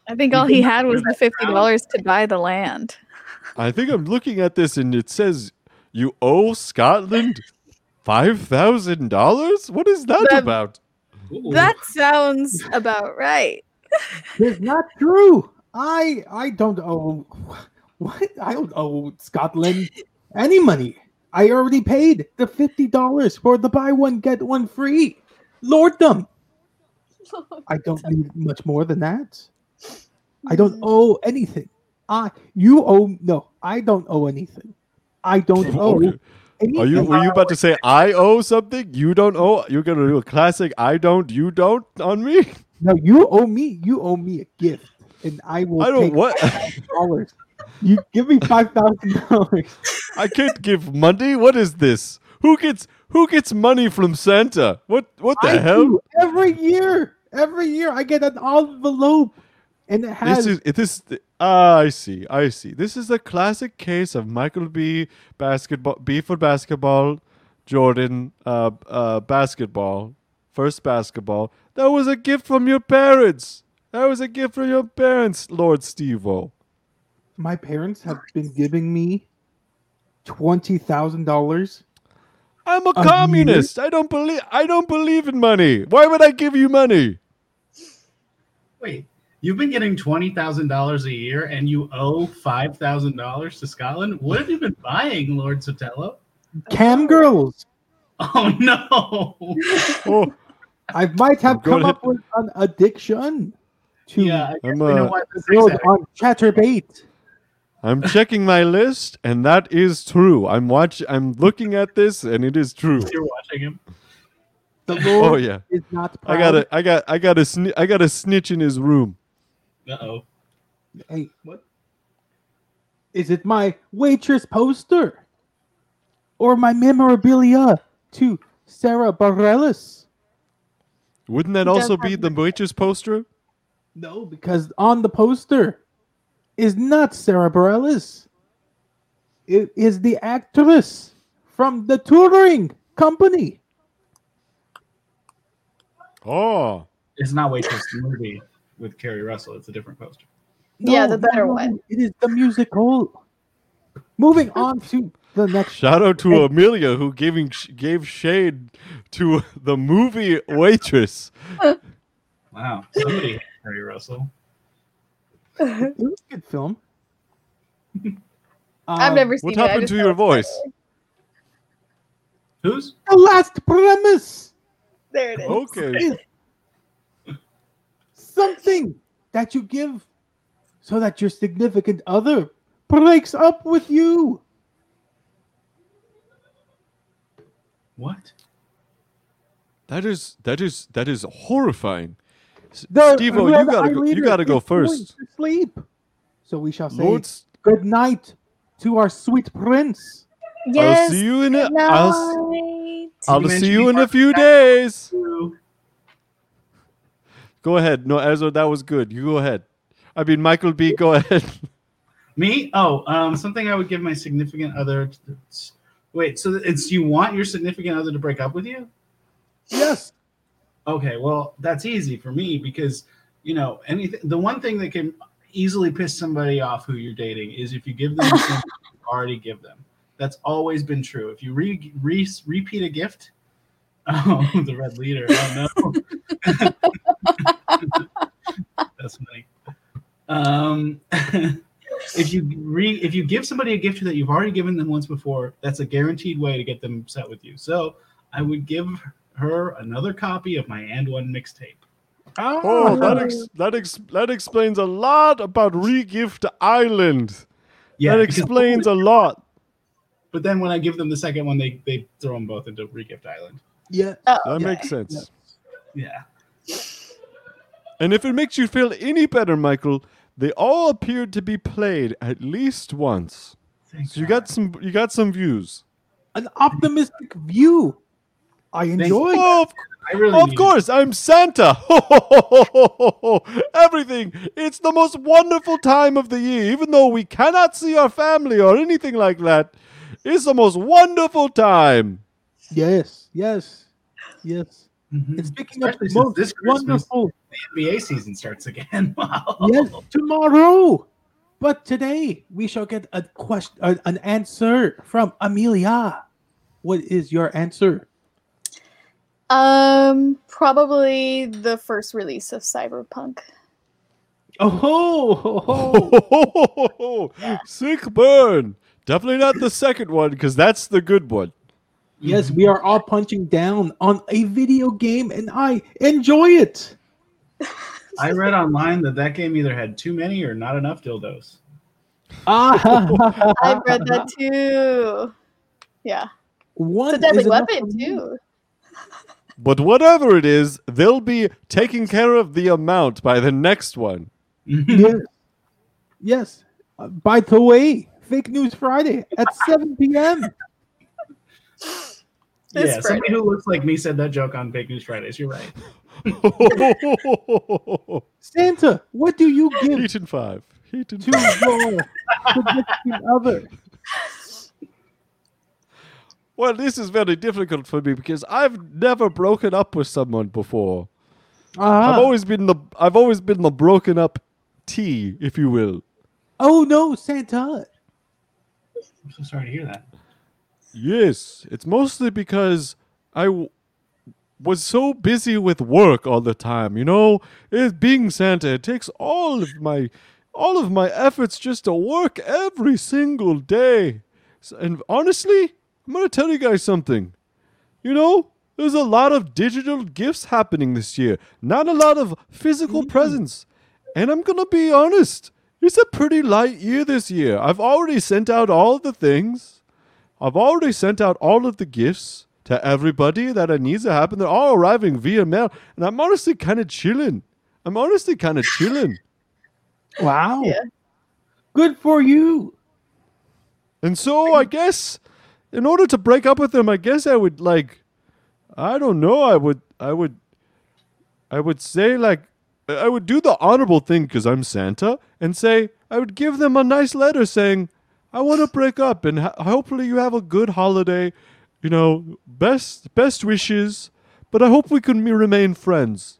I think all he had was the fifty dollars to buy the land. I think I'm looking at this and it says you owe Scotland five thousand dollars. What is that That- about? Ooh. That sounds about right. It's not true. I I don't owe what I don't owe Scotland any money. I already paid the fifty dollars for the buy one get one free. Lorddom. I don't need much more than that. I don't hmm. owe anything. I you owe no. I don't owe anything. I don't owe anything. Are you were you about to say I owe something? You don't owe. You're gonna do a classic I don't, you don't on me? No, you owe me. You owe me a gift, and I will I don't what dollars. You give me five thousand dollars. I can't give money. What is this? Who gets who gets money from Santa? What what the I hell? do every year. Every year I get an envelope, and it has This is it is ah, I see. I see. This is a classic case of Michael B basketball B for basketball, Jordan uh uh basketball, first basketball. That was a gift from your parents. That was a gift from your parents, Lord Steve-O. my parents have been giving me twenty thousand dollars. I'm a A year? communist. I don't believe I don't believe in money. Why would I give you money? Wait, you've been getting twenty thousand dollars a year, and you owe five thousand dollars to Scotland. What have you been buying, Lord Sotelo? Cam girls. Oh no! Oh, I might have Go come ahead. up with an addiction to yeah, I I'm, I know uh, why this girls is on Chaturbate. I'm checking my list and that is true. I'm watch I'm looking at this and it is true. You're watching him. The Lord Oh yeah. is not proud. I got a I got I got a sni- I got a snitch in his room. Uh oh. Hey, what? Is it my waitress poster? Or my memorabilia to Sara Bareilles? Wouldn't that also be the the- waitress poster? No, because on the poster is not Sara Bareilles. It is the actress from the touring company. Oh. It's not Waitress movie with Keri Russell. It's a different poster. Yeah, No, the better no, no, one. It is the musical. Moving on to the next Shout out to Amelia who giving gave shade to the movie waitress. Wow, somebody hates Keri Russell. It was a good film. I've Um, never seen What happened just to your it's voice? Who's? The last premise There it is. Okay. Is something that you give so that your significant other breaks up with you. What? That is that is that is horrifying. S- The Steve-O, you gotta go, you gotta go first. to Sleep. So we shall say Lord, S- good night to our sweet prince. I'll Yes. see you in a, good I'll, night. I'll see you in a few Jackson. days. Go ahead. No, Ezra, that was good. You go ahead. I mean, Michael B, go ahead. Me? Oh, um, something I would give my significant other. Wait, so it's you want your significant other to break up with you? Yes. Okay, well, that's easy for me because you know anything. The one thing that can easily piss somebody off who you're dating is if you give them something you already give them. That's always been true. If you re, re, repeat a gift, oh, the red leader. Oh no, that's funny. Um, if you re if you give somebody a gift that you've already given them once before, that's a guaranteed way to get them set with you. So I would give her another copy of my AND1 mixtape. Oh, that ex- that ex- that explains a lot about Regift Island. Yeah, that explains a lot. But then when I give them the second one, they they throw them both into Regift Island. Yeah. That Oh, makes sense. Yeah. And if it makes you feel any better, Michael, they all appeared to be played at least once. Thank So you God. got some you got some views. An optimistic view. I enjoy. Oh, of, I really of need- course, I'm Santa. Everything. It's the most wonderful time of the year. Even though we cannot see our family or anything like that, it's the most wonderful time. Yes, yes, yes. Mhm. And speaking of the since most this wonderful, The NBA season starts again. Wow. yes, tomorrow. But today we shall get a question, uh, an answer from Amelia. What is your answer? Um, probably the first release of Cyberpunk. Oh, ho, ho, ho. Sick burn. Definitely not the second one because that's the good one. yes, we are all punching down on a video game, and I enjoy it. I read online that that game either had too many or not enough dildos. Ah, I've read that too. Yeah, One it's a deadly is enough for weapon too. But whatever it is, they'll be taking care of the amount by the next one. Yes, yes. Uh, by the way, Fake News Friday at 7 p.m. This yeah, somebody who looks like me said that joke on Fake News Fridays. You're right. Santa, what do you give Heat and five. Heat and to five. your significant other? Well, this is very difficult for me because I've never broken up with someone before. I've Ah. always been the I've always been the broken up T, if you will. Oh no, Santa. I'm so sorry to hear that. Yes, it's mostly because I w- was so busy with work all the time. You know, it, being Santa, it takes all of my all of my efforts just to work every single day. S- And honestly, I'm gonna tell you guys something. You know, there's a lot of digital gifts happening this year, not a lot of physical mm. presents. And I'm gonna be honest, it's a pretty light year this year. I've already sent out all the things. I've already sent out all of the gifts to everybody that it needs to happen. They're all arriving via mail, and I'm honestly kind of chilling. I'm honestly kind of chilling. Wow. Yeah. Good for you. And so I guess in order to break up with them, I guess I would like I don't know, I would I would I would say like I would do the honorable thing because I'm Santa and say I would give them a nice letter saying I want to break up and ho- hopefully you have a good holiday, you know, best best wishes, but I hope we can remain friends.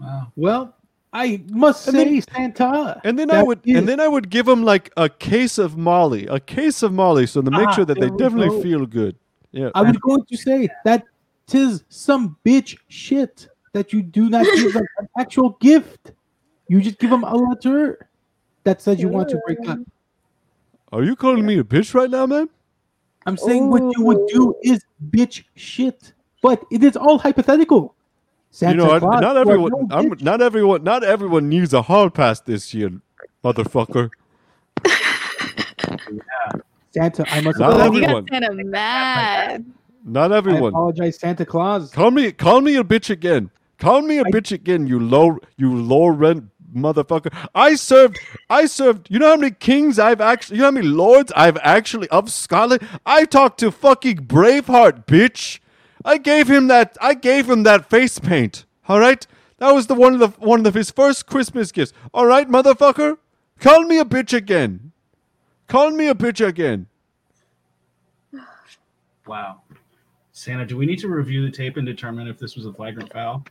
Wow. Well, I must And say, then- Santa. And then I would is- and then I would give them like a case of Molly, a case of Molly so to make Ah, sure that they definitely go. feel good. Yeah. I was going to say that tis some bitch shit that you do not give them an actual gift. You just give them a letter that says you want to break up. Are you calling me a bitch right now, man? I'm saying what you would do oh. is bitch shit, but it is all hypothetical. Santa you know, I, Claus, not everyone, no I'm, not everyone, not everyone needs a hard pass this year, motherfucker. Santa, I must Not Oh, apologize. you everyone. got kind of mad. Not everyone. I apologize, Santa Claus. Call me, call me a bitch again. Call me a I- bitch again. You low, you low rent motherfucker. I served, I served. You know how many kings I've actually, you know how many lords I've actually of Scotland. I talked to fucking Braveheart, bitch. I gave him that. I gave him that face paint. All right, that was the one of the one of his first Christmas gifts. All right, motherfucker. Call me a bitch again. Call me a bitch again. Wow. Santa, do we need to review the tape and determine if this was a flagrant foul?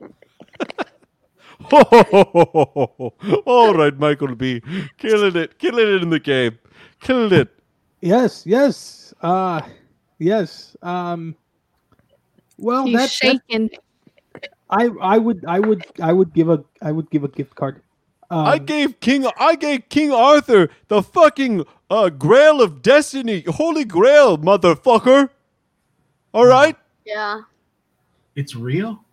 All right, Michael B. Killing it. Killing it in the game. Killing it. Yes, yes, uh, yes. Um, well, He's that, that shaking. I I would I would I would give a I would give a gift card. I Um, gave King I gave King Arthur the fucking uh, Grail of Destiny, Holy Grail, motherfucker. All right. Yeah. It's real.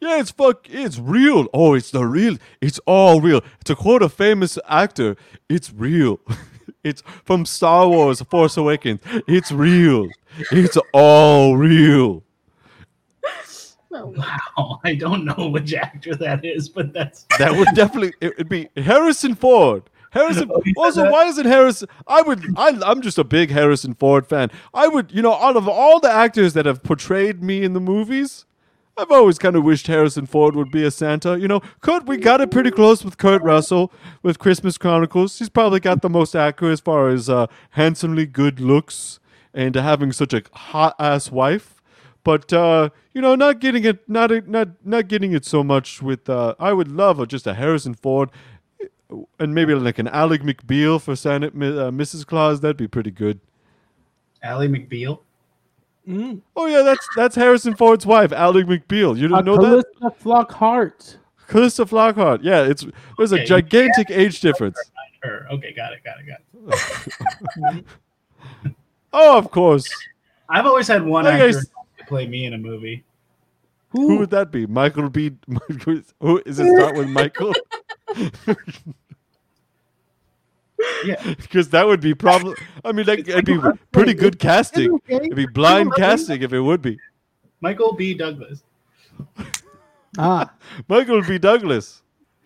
Yeah, it's fuck. It's real. Oh, it's the real. It's all real. To quote a famous actor, it's real. it's from Star Wars: Force Awakens. It's real. It's all real. Oh, Wow, I don't know which actor that is, but that's That would definitely. It, it'd be Harrison Ford. Harrison. Oh, he Also, that? why is it Harrison? I would. I, I'm just a big Harrison Ford fan. I would. You know, out of all the actors that have portrayed me in the movies. I've always kind of wished Harrison Ford would be a Santa. You know, Kurt, we got it pretty close with Kurt Russell with Christmas Chronicles. He's probably got the most accurate as far as uh, handsomely good looks and having such a hot ass wife. But uh, you know, not getting it, not not not getting it so much with. Uh, I would love a, just a Harrison Ford, and maybe like an Ally McBeal for Santa, uh, Mrs. Claus. That'd be pretty good. Ally McBeal. Mm, Oh yeah, that's that's Harrison Ford's wife, Ally McBeal. You uh, didn't know that? Calista Flockhart. Calista Flockhart. Yeah, it's there's Okay, a gigantic age difference. Her. Okay, got it, got it, got it. Oh, of course. I've always had one Like I actor s- to play me in a movie. Who Who? would that be? Michael B. Who is it? Start with Michael. Yeah. because that would be probably. I mean, that, it'd be pretty good casting. Okay. It'd be blind casting if it would be. Michael B. Douglas. Ah, Michael B. Douglas.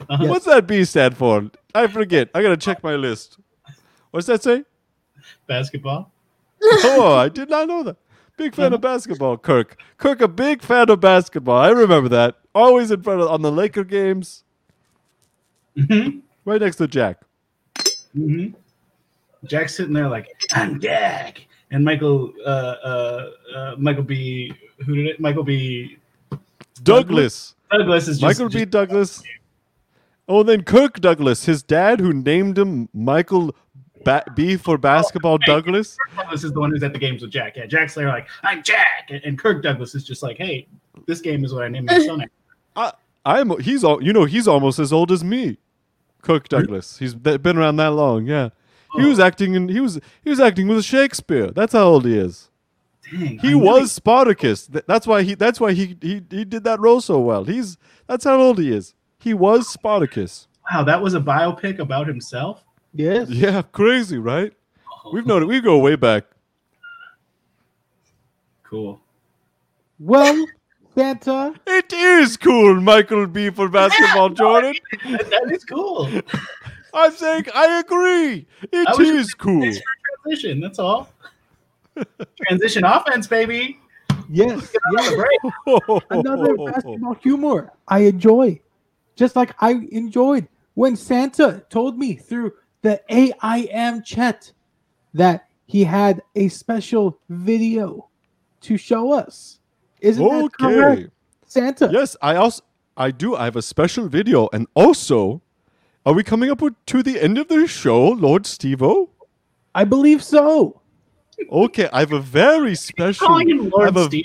Uh-huh. What's that B stand for? I forget. I gotta check my list. What's that say? Basketball. Oh, I did not know that. Big fan of basketball, Kirk. Kirk, a big fan of basketball. I remember that. Always in front of on the Laker games, Mm-hmm. right next to Jack. Mm-hmm. Jack's sitting there like, I'm Jack. And Michael, uh, uh, uh, Michael B. Who did it? Michael B. Douglas. Douglas is just, Michael B. just- Douglas. Oh, then Kirk Douglas, his dad, who named him Michael ba- B for basketball hey. Douglas. Douglas is the one who's at the games with Jack. Yeah, Jack's there like, I'm Jack. And, Kirk Douglas is just like, hey, this game is what I named my son. after." I'm he's all you know he's almost as old as me, Kirk Douglas. He's been around that long. Yeah, he oh. was Oh, acting in he was he was acting with Shakespeare. That's how old he is. Dang, He I knew was Spartacus. That's why he that's why he he he did that role so well. He's that's how old he is. He was Spartacus. Wow, that was a biopic about himself. yes. Yeah, crazy, right? Oh, We've known it. We go way back. cool. Well, Santa, It is cool, Michael B. for basketball, Jordan. That- that is cool. I'm saying I agree. It I is cool. It's for transition. That's all. transition offense, baby. yes, Get yes. the break. Another basketball humor I enjoy, just like I enjoyed when Santa told me through the AIM chat that he had a special video to show us. Isn't that correct, Okay. Santa? Yes, I also I do. I have a special video, and also, are we coming up with, to the end of the show, Lord Stevo? I believe so. Okay, I have a very special. Calling him Lord have a- Steve.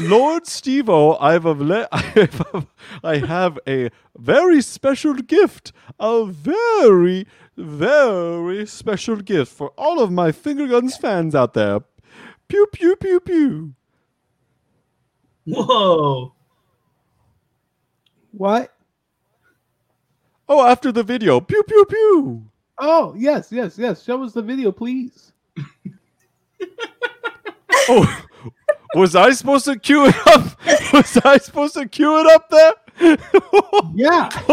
Lord Stevo, I have a have, I have a very special gift, a very very special gift for all of my Finger Guns fans out there. Pew pew pew pew. Whoa. What? Oh, after the video, pew pew pew. Oh, yes, yes, yes. Show us the video, please. Oh, was I supposed to cue it up? Was I supposed to cue it up there? Yeah.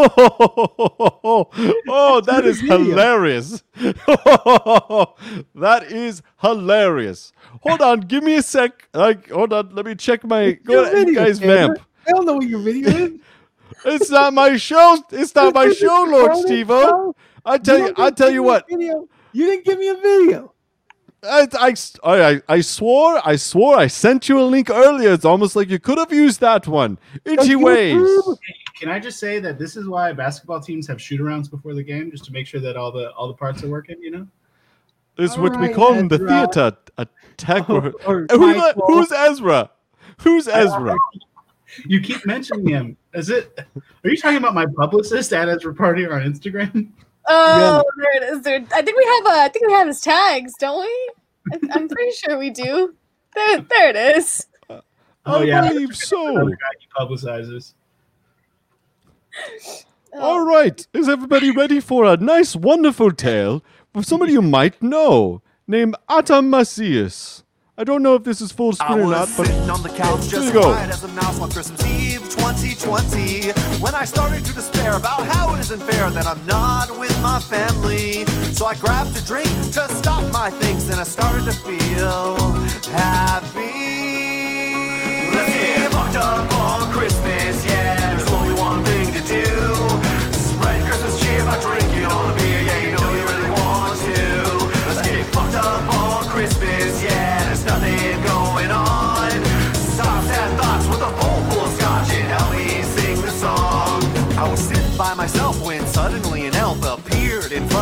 oh, that is Video. hilarious. that is hilarious. Hold on, give me a sec. Like, hold on, let me check my go video, guys Santa. vamp. I don't know what your video is. It's not my show. It's not my show, Lord Stevo. I tell you, don't I tell you what. Video. You didn't give me a video. I, I, I, I swore, I swore, I sent you a link earlier. It's almost like you could have used that one. Itchy Like ways. Can I just say that this is why basketball teams have shoot arounds before the game, just to make sure that all the all the parts are working, you know? It's All what we right, call in the Ezra. theater attack. Or- or Who- who's Ezra? Who's Ezra? You keep mentioning him. Is it? Are you talking about my publicist at his party on Instagram? Oh, there it is. There, I think we have. Uh, I think we have his tags, don't we? I, I'm pretty sure we do. There, there it is. Oh I yeah, believe so. Another guy he publicizes. Oh, All right, is everybody ready for a nice, wonderful tale of somebody you might know named Atam Macias? I don't know if this is full screen or not, but sitting on the couch Here just quiet as a mouse on Christmas Eve 2020 when I started to despair about how it isn't fair that I'm not with my family. So I grabbed a drink to stop my things and I started to feel happy. Let's get fucked up on Christmas, yeah. There's only one thing to do.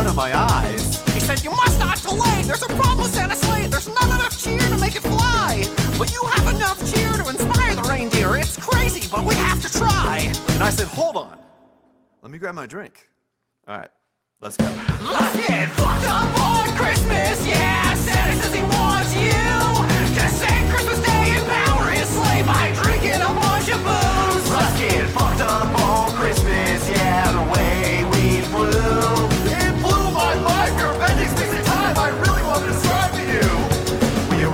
Front of my eyes. He said, You must not delay. There's a problem with Santa's sleigh. There's not enough cheer to make it fly. But you have enough cheer to inspire the reindeer. It's crazy, but we have to try. And I said, Hold on. Let me grab my drink. All right, let's go. Let's get fucked up on Christmas, yeah. Santa says he wants you to sing Christmas Day and power his sleigh by drinking a bunch of booze.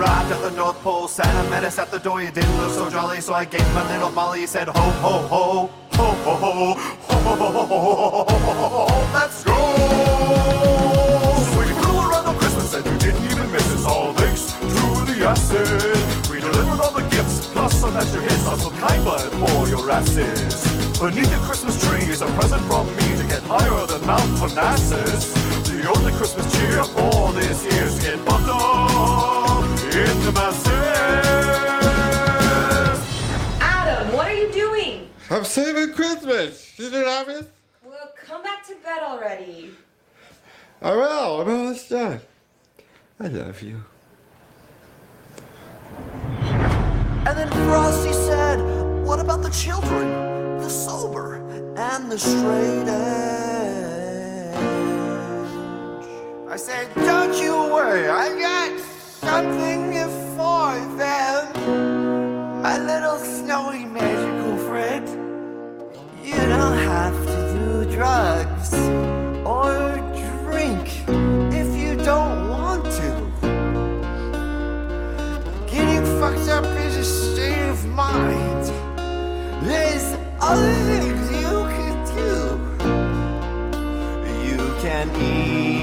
Arrived at the North Pole, Santa met us at the door. You didn't look so jolly, so I gave a little molly. He said, Ho, ho, ho, ho, ho, ho, ho, ho, ho, ho, ho, ho, ho, let's go. So we flew around on Christmas and you didn't even miss us. All thanks to the acid. We delivered all the gifts, plus some extra hits on some bud for your asses. Beneath the Christmas tree is a present from me to get higher than Mount Parnassus. The only Christmas cheer for this year's get bumped up in the. Adam, what are you doing? I'm saving Christmas. Isn't it obvious? Well, come back to bed already. I will. I'm almost done. I love you. And then Frosty said, What about the children, the sober, and the straight edge? I said, Don't you worry, I got something for them. My little snowy magical friend. You don't have to do drugs or drink if you don't want to. Getting fucked up is a state of mind. There's other things you can do. You can eat,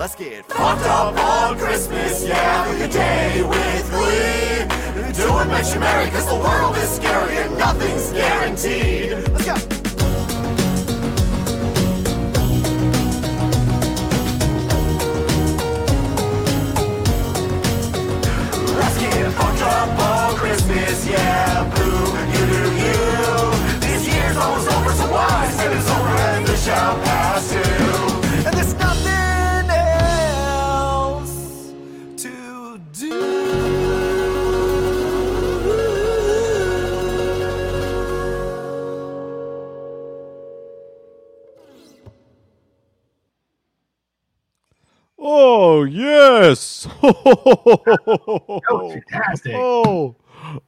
Let's get fucked up on Christmas, yeah, your day with glee. What makes you merry, cause the world is scary and nothing's guaranteed. Let's go. That was fantastic. Oh,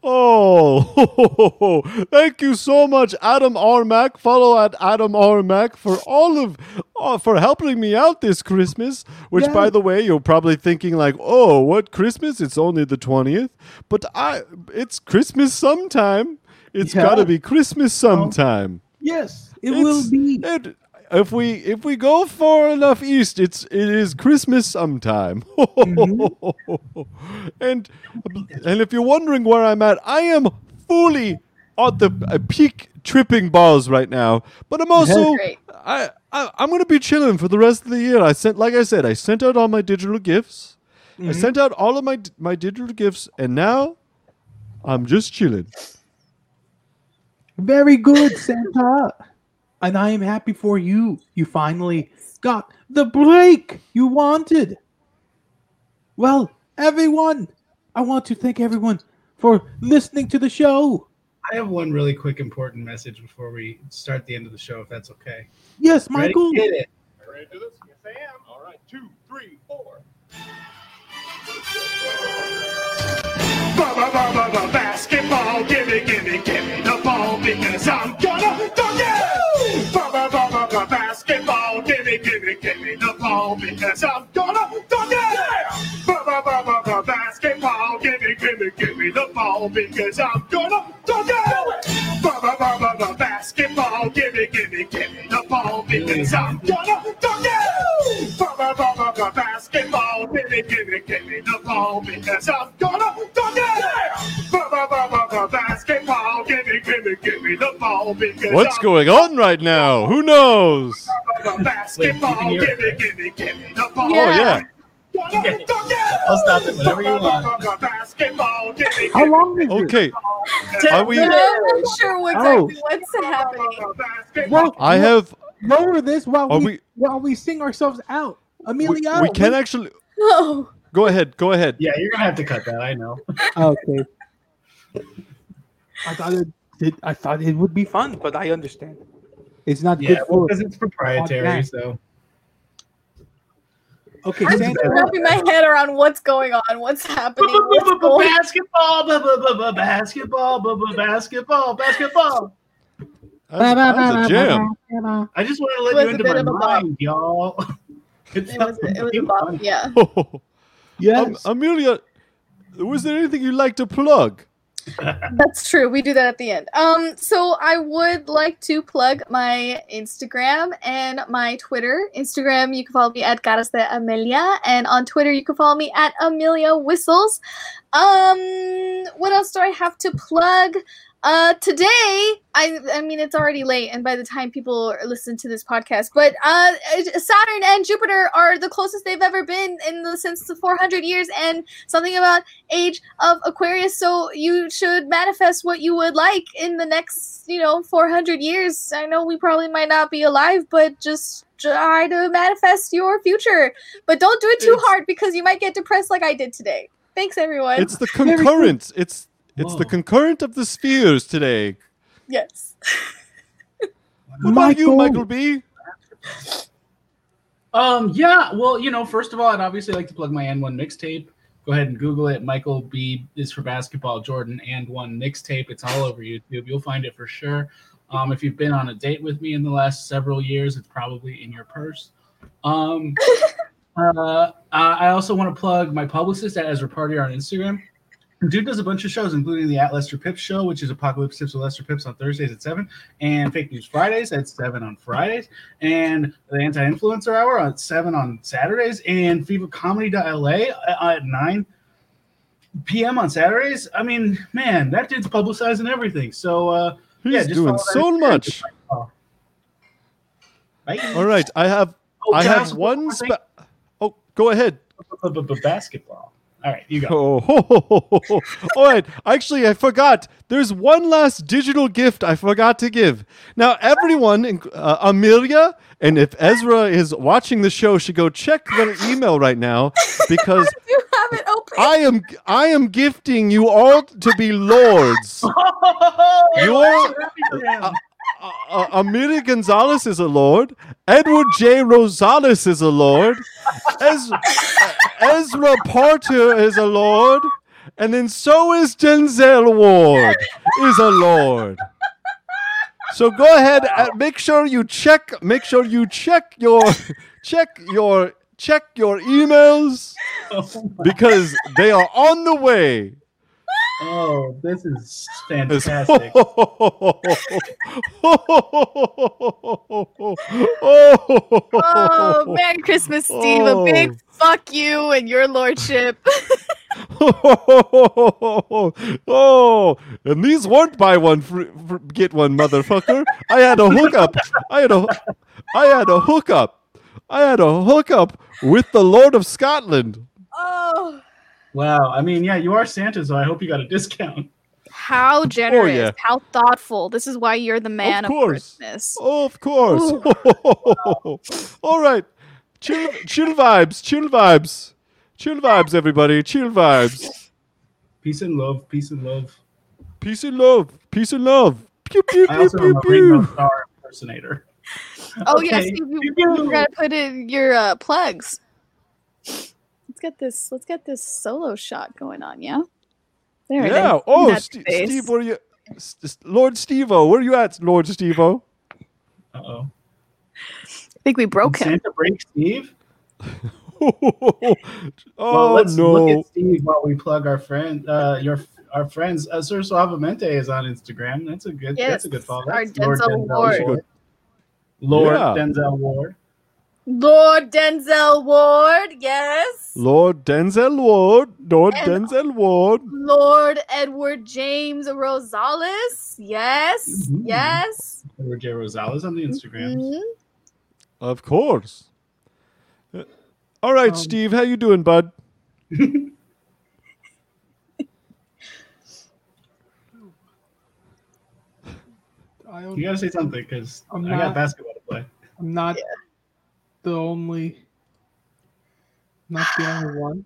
oh! Thank you so much, Adam Armack. Follow at Adam Armack for all of uh, for helping me out this Christmas. Which, Yeah. by the way, you're probably thinking like, "Oh, what Christmas? It's only the twentieth." But I, it's Christmas sometime. It's Yeah. got to be Christmas sometime. Yes, it It's- will be. it- if we if we go far enough east, it's it is Christmas sometime. and and if you're wondering where I'm at, I am fully at the uh, peak tripping balls right now, but I'm also I, I I'm gonna be chilling for the rest of the year. I sent, like I said, I sent out all my digital gifts. I sent out all of my my digital gifts, and now I'm just chilling. Very good, Santa. And I am happy for you. You finally got the break you wanted. Well, everyone, I want to thank everyone for listening to the show. I have one really quick important message before we start the end of the show, if that's okay. Yes, Ready? Michael. Hit it. Ready to do this? Yes, I am. All right, two, three, four. Basketball, gimme, gimme, gimme the ball because I'm gonna dunk it. Basketball, gimme, gimme, gimme the ball because I'm gonna dunk it. Basketball, gimme, gimme, gimme the ball because I'm gonna dunk it. Basketball, gimme, gimme, gimme the ball because I'm gonna dunk it. Basketball, gimme, gimme, gimme the ball because I'm gonna dunk it. Basketball, gimme, gimme, gimme the ball because What's I'm going on right now? Who knows? Basketball, Wait, gimme, gimme, gimme the ball. Oh yeah. I'll stop it whenever you want. How long is it? Okay. Are we? I'm not sure what's, Oh. what's happening. Well, I have. lower this while we, we- while we sing ourselves out. We, Amelia, we can actually. Oh, Go ahead. Go ahead. Yeah, you're gonna have to cut that. I know. Okay. I thought it, it. I thought it would be fun, but I understand. It's not Yeah, good well, because it's proprietary. Podcast. So Okay, I'm Santa. wrapping my head around what's going on, what's happening, what's going basketball, basketball, bu- bu- basketball, basketball. That's, that's a jam. I just want to let you into my of a mind, y'all. It's It was, it was a fucking bop, fun. yeah. Yes. Um, Amelia, was there anything you'd like to plug? That's true. We do that at the end. Um, so I would like to plug my Instagram and my Twitter. Instagram, you can follow me at Caras de Amelia, and on Twitter, you can follow me at Amelia Whistles. Um, what else do I have to plug? Uh, today, I I mean it's already late, and by the time people listen to this podcast, but uh, Saturn and Jupiter are the closest they've ever been in the since the 400 years, and something about age of Aquarius. So you should manifest what you would like in the next, you know, 400 years. I know we probably might not be alive, but just try to manifest your future. But don't do it too It's- hard because you might get depressed like I did today. Thanks, everyone. It's the concurrent. It's it's the concurrent of the spheres today. yes. What about you, Michael B? Um, yeah, well, you know, first of all, I'd obviously like to plug my AND1 mixtape. Go ahead and Google it. Michael B is for basketball, Jordan and one mixtape. It's all over YouTube. You'll find it for sure. Um, if you've been on a date with me in the last several years, it's probably in your purse. Um, uh, I also want to plug my publicist at Ezra Party on Instagram. Dude does a bunch of shows, including the At Lester Pips show, which is Apocalypse Tips with Lester Pips on Thursdays at 7, and Fake News Fridays at 7 on Fridays, and the Anti Influencer Hour at 7 on Saturdays, and FeverComedy.la at 9 p.m. on Saturdays. I mean, man, that dude's publicizing everything. So, uh, He's yeah, just doing so much. Bye. All right, I have Oh, I have one. Spe- oh, go ahead. basketball. All right, you go. Oh, ho, ho, ho, ho, ho. all right. Actually, I forgot. There's one last digital gift I forgot to give. Now, everyone, uh, Amelia, and if Ezra is watching the show, should go check their email right now because You have it open. I am I am gifting you all to be lords. You're uh, uh, Amelia Gonzalez is a lord. Edward J. Rosales is a lord. Ez- Ezra Porter is a lord. And then so is Denzel Ward is a lord. So go ahead and make sure you check make sure you check your check your check your emails because they are on the way. Oh, this is fantastic. Oh, Merry Christmas, Steve. A big oh. fuck you and your lordship. oh, and these weren't buy one for, for get one, motherfucker. I had a hookup. I had a, I had a hookup. I had a hookup with the Lord of Scotland. Oh, Wow. I mean, yeah, you are Santa, so I hope you got a discount. how generous. yeah. How thoughtful. This is why you're the man of, course. Christmas. Of course. All right, chill, chill vibes, chill vibes, chill vibes, everybody, chill vibes. Peace and love. Peace and love. Peace and love, peace and love. Pew pew I pew also am pew a Ringo pew. Starr impersonator. Oh, yes. Okay. You, you, you gotta put in your uh, plugs. Let's get this. Let's get this solo shot going on. Yeah. There it Yeah. is. Oh, That's Ste face. Steve, where are you? S- S- Lord Stevo, where are you at, Lord Stevo? Uh oh. I think we broke him. Santa break Steve? oh well, let's no! look at Steve while we plug our friend, uh, your our friends. Uh, Sir Suavemente is on Instagram. That's a good. Yes, that's a good Yes, follow. our That's Lord Denzel Ward. Lord Yeah. Denzel Ward. Lord Denzel Ward. Yes. Lord Denzel Ward, Lord And- Denzel Ward. Lord Edward James Rosales. Yes. Mhm. Yes. Edward J. Rosales on the Instagram. Mhm. Of course. Uh, All right, Um, Steve, how you doing, bud? You gotta say something because I got basketball to play. I'm not the only. Not the only one.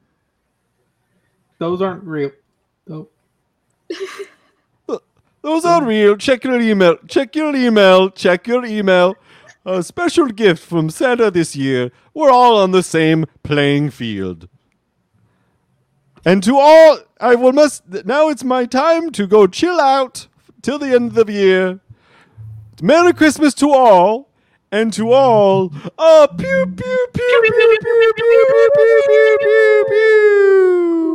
Those aren't real. Though. Those are real. Check your email. Check your email. Check your email. A special gift from Santa this year. We're all on the same playing field. And to all, I will must. Now it's my time to go chill out till the end of the year. Merry Christmas to all, and to all, uh, pew pew pew pew pew pew pew pew pew pew pew.